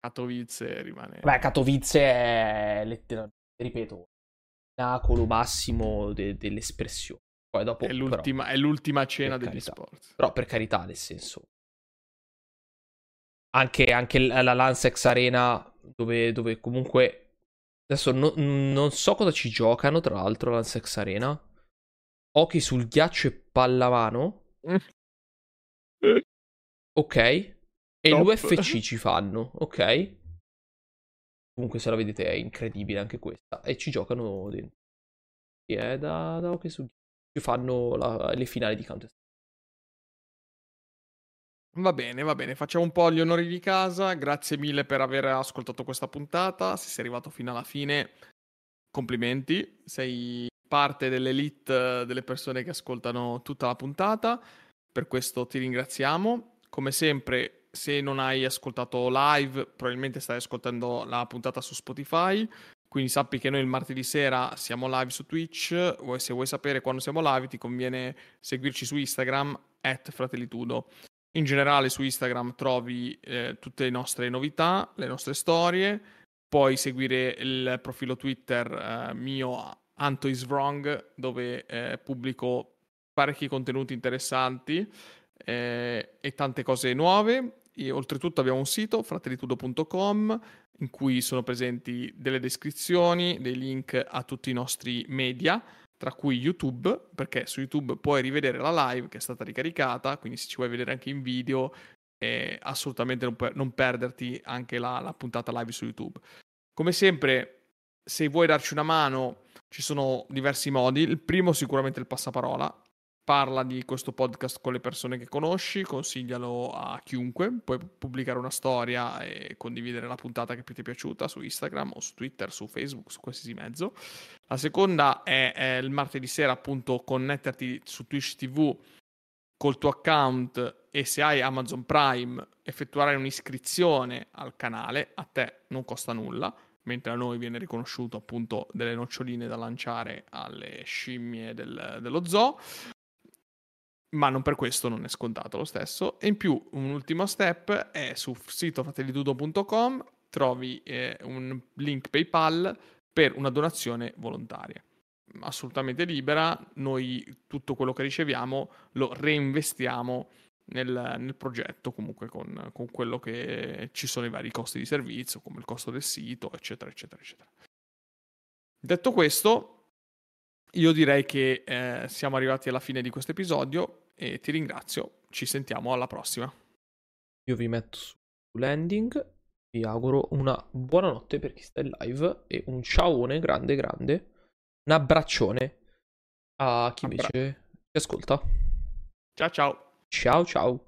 Katowice rimane. Beh, Katowice è letteralmente, ripeto, nacolo massimo de- dell'espressione. Poi dopo, è, l'ultima, però, è l'ultima cena degli carità. sport. Però per carità, nel senso, anche, anche la Lancex Arena, dove, dove comunque. Adesso no, non so cosa ci giocano, tra l'altro, Lancex Arena. Hockey sul ghiaccio e pallamano. Ok. E Top. l'UFC ci fanno, ok. Comunque, se la vedete, è incredibile anche questa. E ci giocano dentro. E è da, da hockey sul ghiaccio. Ci fanno la, le finali di Counter Va bene, va bene, facciamo un po' gli onori di casa. Grazie mille per aver ascoltato questa puntata. Se sei arrivato fino alla fine, complimenti. Sei parte dell'elite delle persone che ascoltano tutta la puntata. Per questo ti ringraziamo. Come sempre, se non hai ascoltato live, probabilmente stai ascoltando la puntata su Spotify. Quindi sappi che noi il martedì sera siamo live su Twitch. Se vuoi sapere quando siamo live, ti conviene seguirci su Instagram, at fratellitudo. In generale su Instagram trovi eh, tutte le nostre novità, le nostre storie, puoi seguire il profilo Twitter eh, mio Anto is wrong dove eh, pubblico parecchi contenuti interessanti eh, e tante cose nuove. E, oltretutto abbiamo un sito, fratellitudo.com, in cui sono presenti delle descrizioni, dei link a tutti i nostri media, tra cui YouTube, perché su YouTube puoi rivedere la live che è stata ricaricata, quindi se ci vuoi vedere anche in video, eh, assolutamente non, per- non, perderti anche la, la puntata live su YouTube. Come sempre, se vuoi darci una mano, ci sono diversi modi. Il primo sicuramente il passaparola, parla di questo podcast con le persone che conosci, consiglialo a chiunque, puoi pubblicare una storia e condividere la puntata che più ti è piaciuta su Instagram o su Twitter, su Facebook, su qualsiasi mezzo. La seconda è, è il martedì sera appunto connetterti su Twitch TV col tuo account e se hai Amazon Prime effettuare un'iscrizione al canale, a te non costa nulla mentre a noi viene riconosciuto appunto delle noccioline da lanciare alle scimmie del, dello zoo ma non per questo non è scontato lo stesso. E in più, un ultimo step è sul sito fratellitudo.com trovi eh, un link PayPal per una donazione volontaria. Assolutamente libera, noi tutto quello che riceviamo lo reinvestiamo nel, nel progetto, comunque con, con, quello che ci sono i vari costi di servizio, come il costo del sito, eccetera, eccetera, eccetera. Detto questo, io direi che eh, siamo arrivati alla fine di questo episodio e ti ringrazio. Ci sentiamo alla prossima. Io vi metto su landing. Vi auguro una buona notte per chi sta in live e un ciaone grande grande. Un abbraccione a chi Abbra- invece ci ascolta. Ciao ciao. Ciao ciao.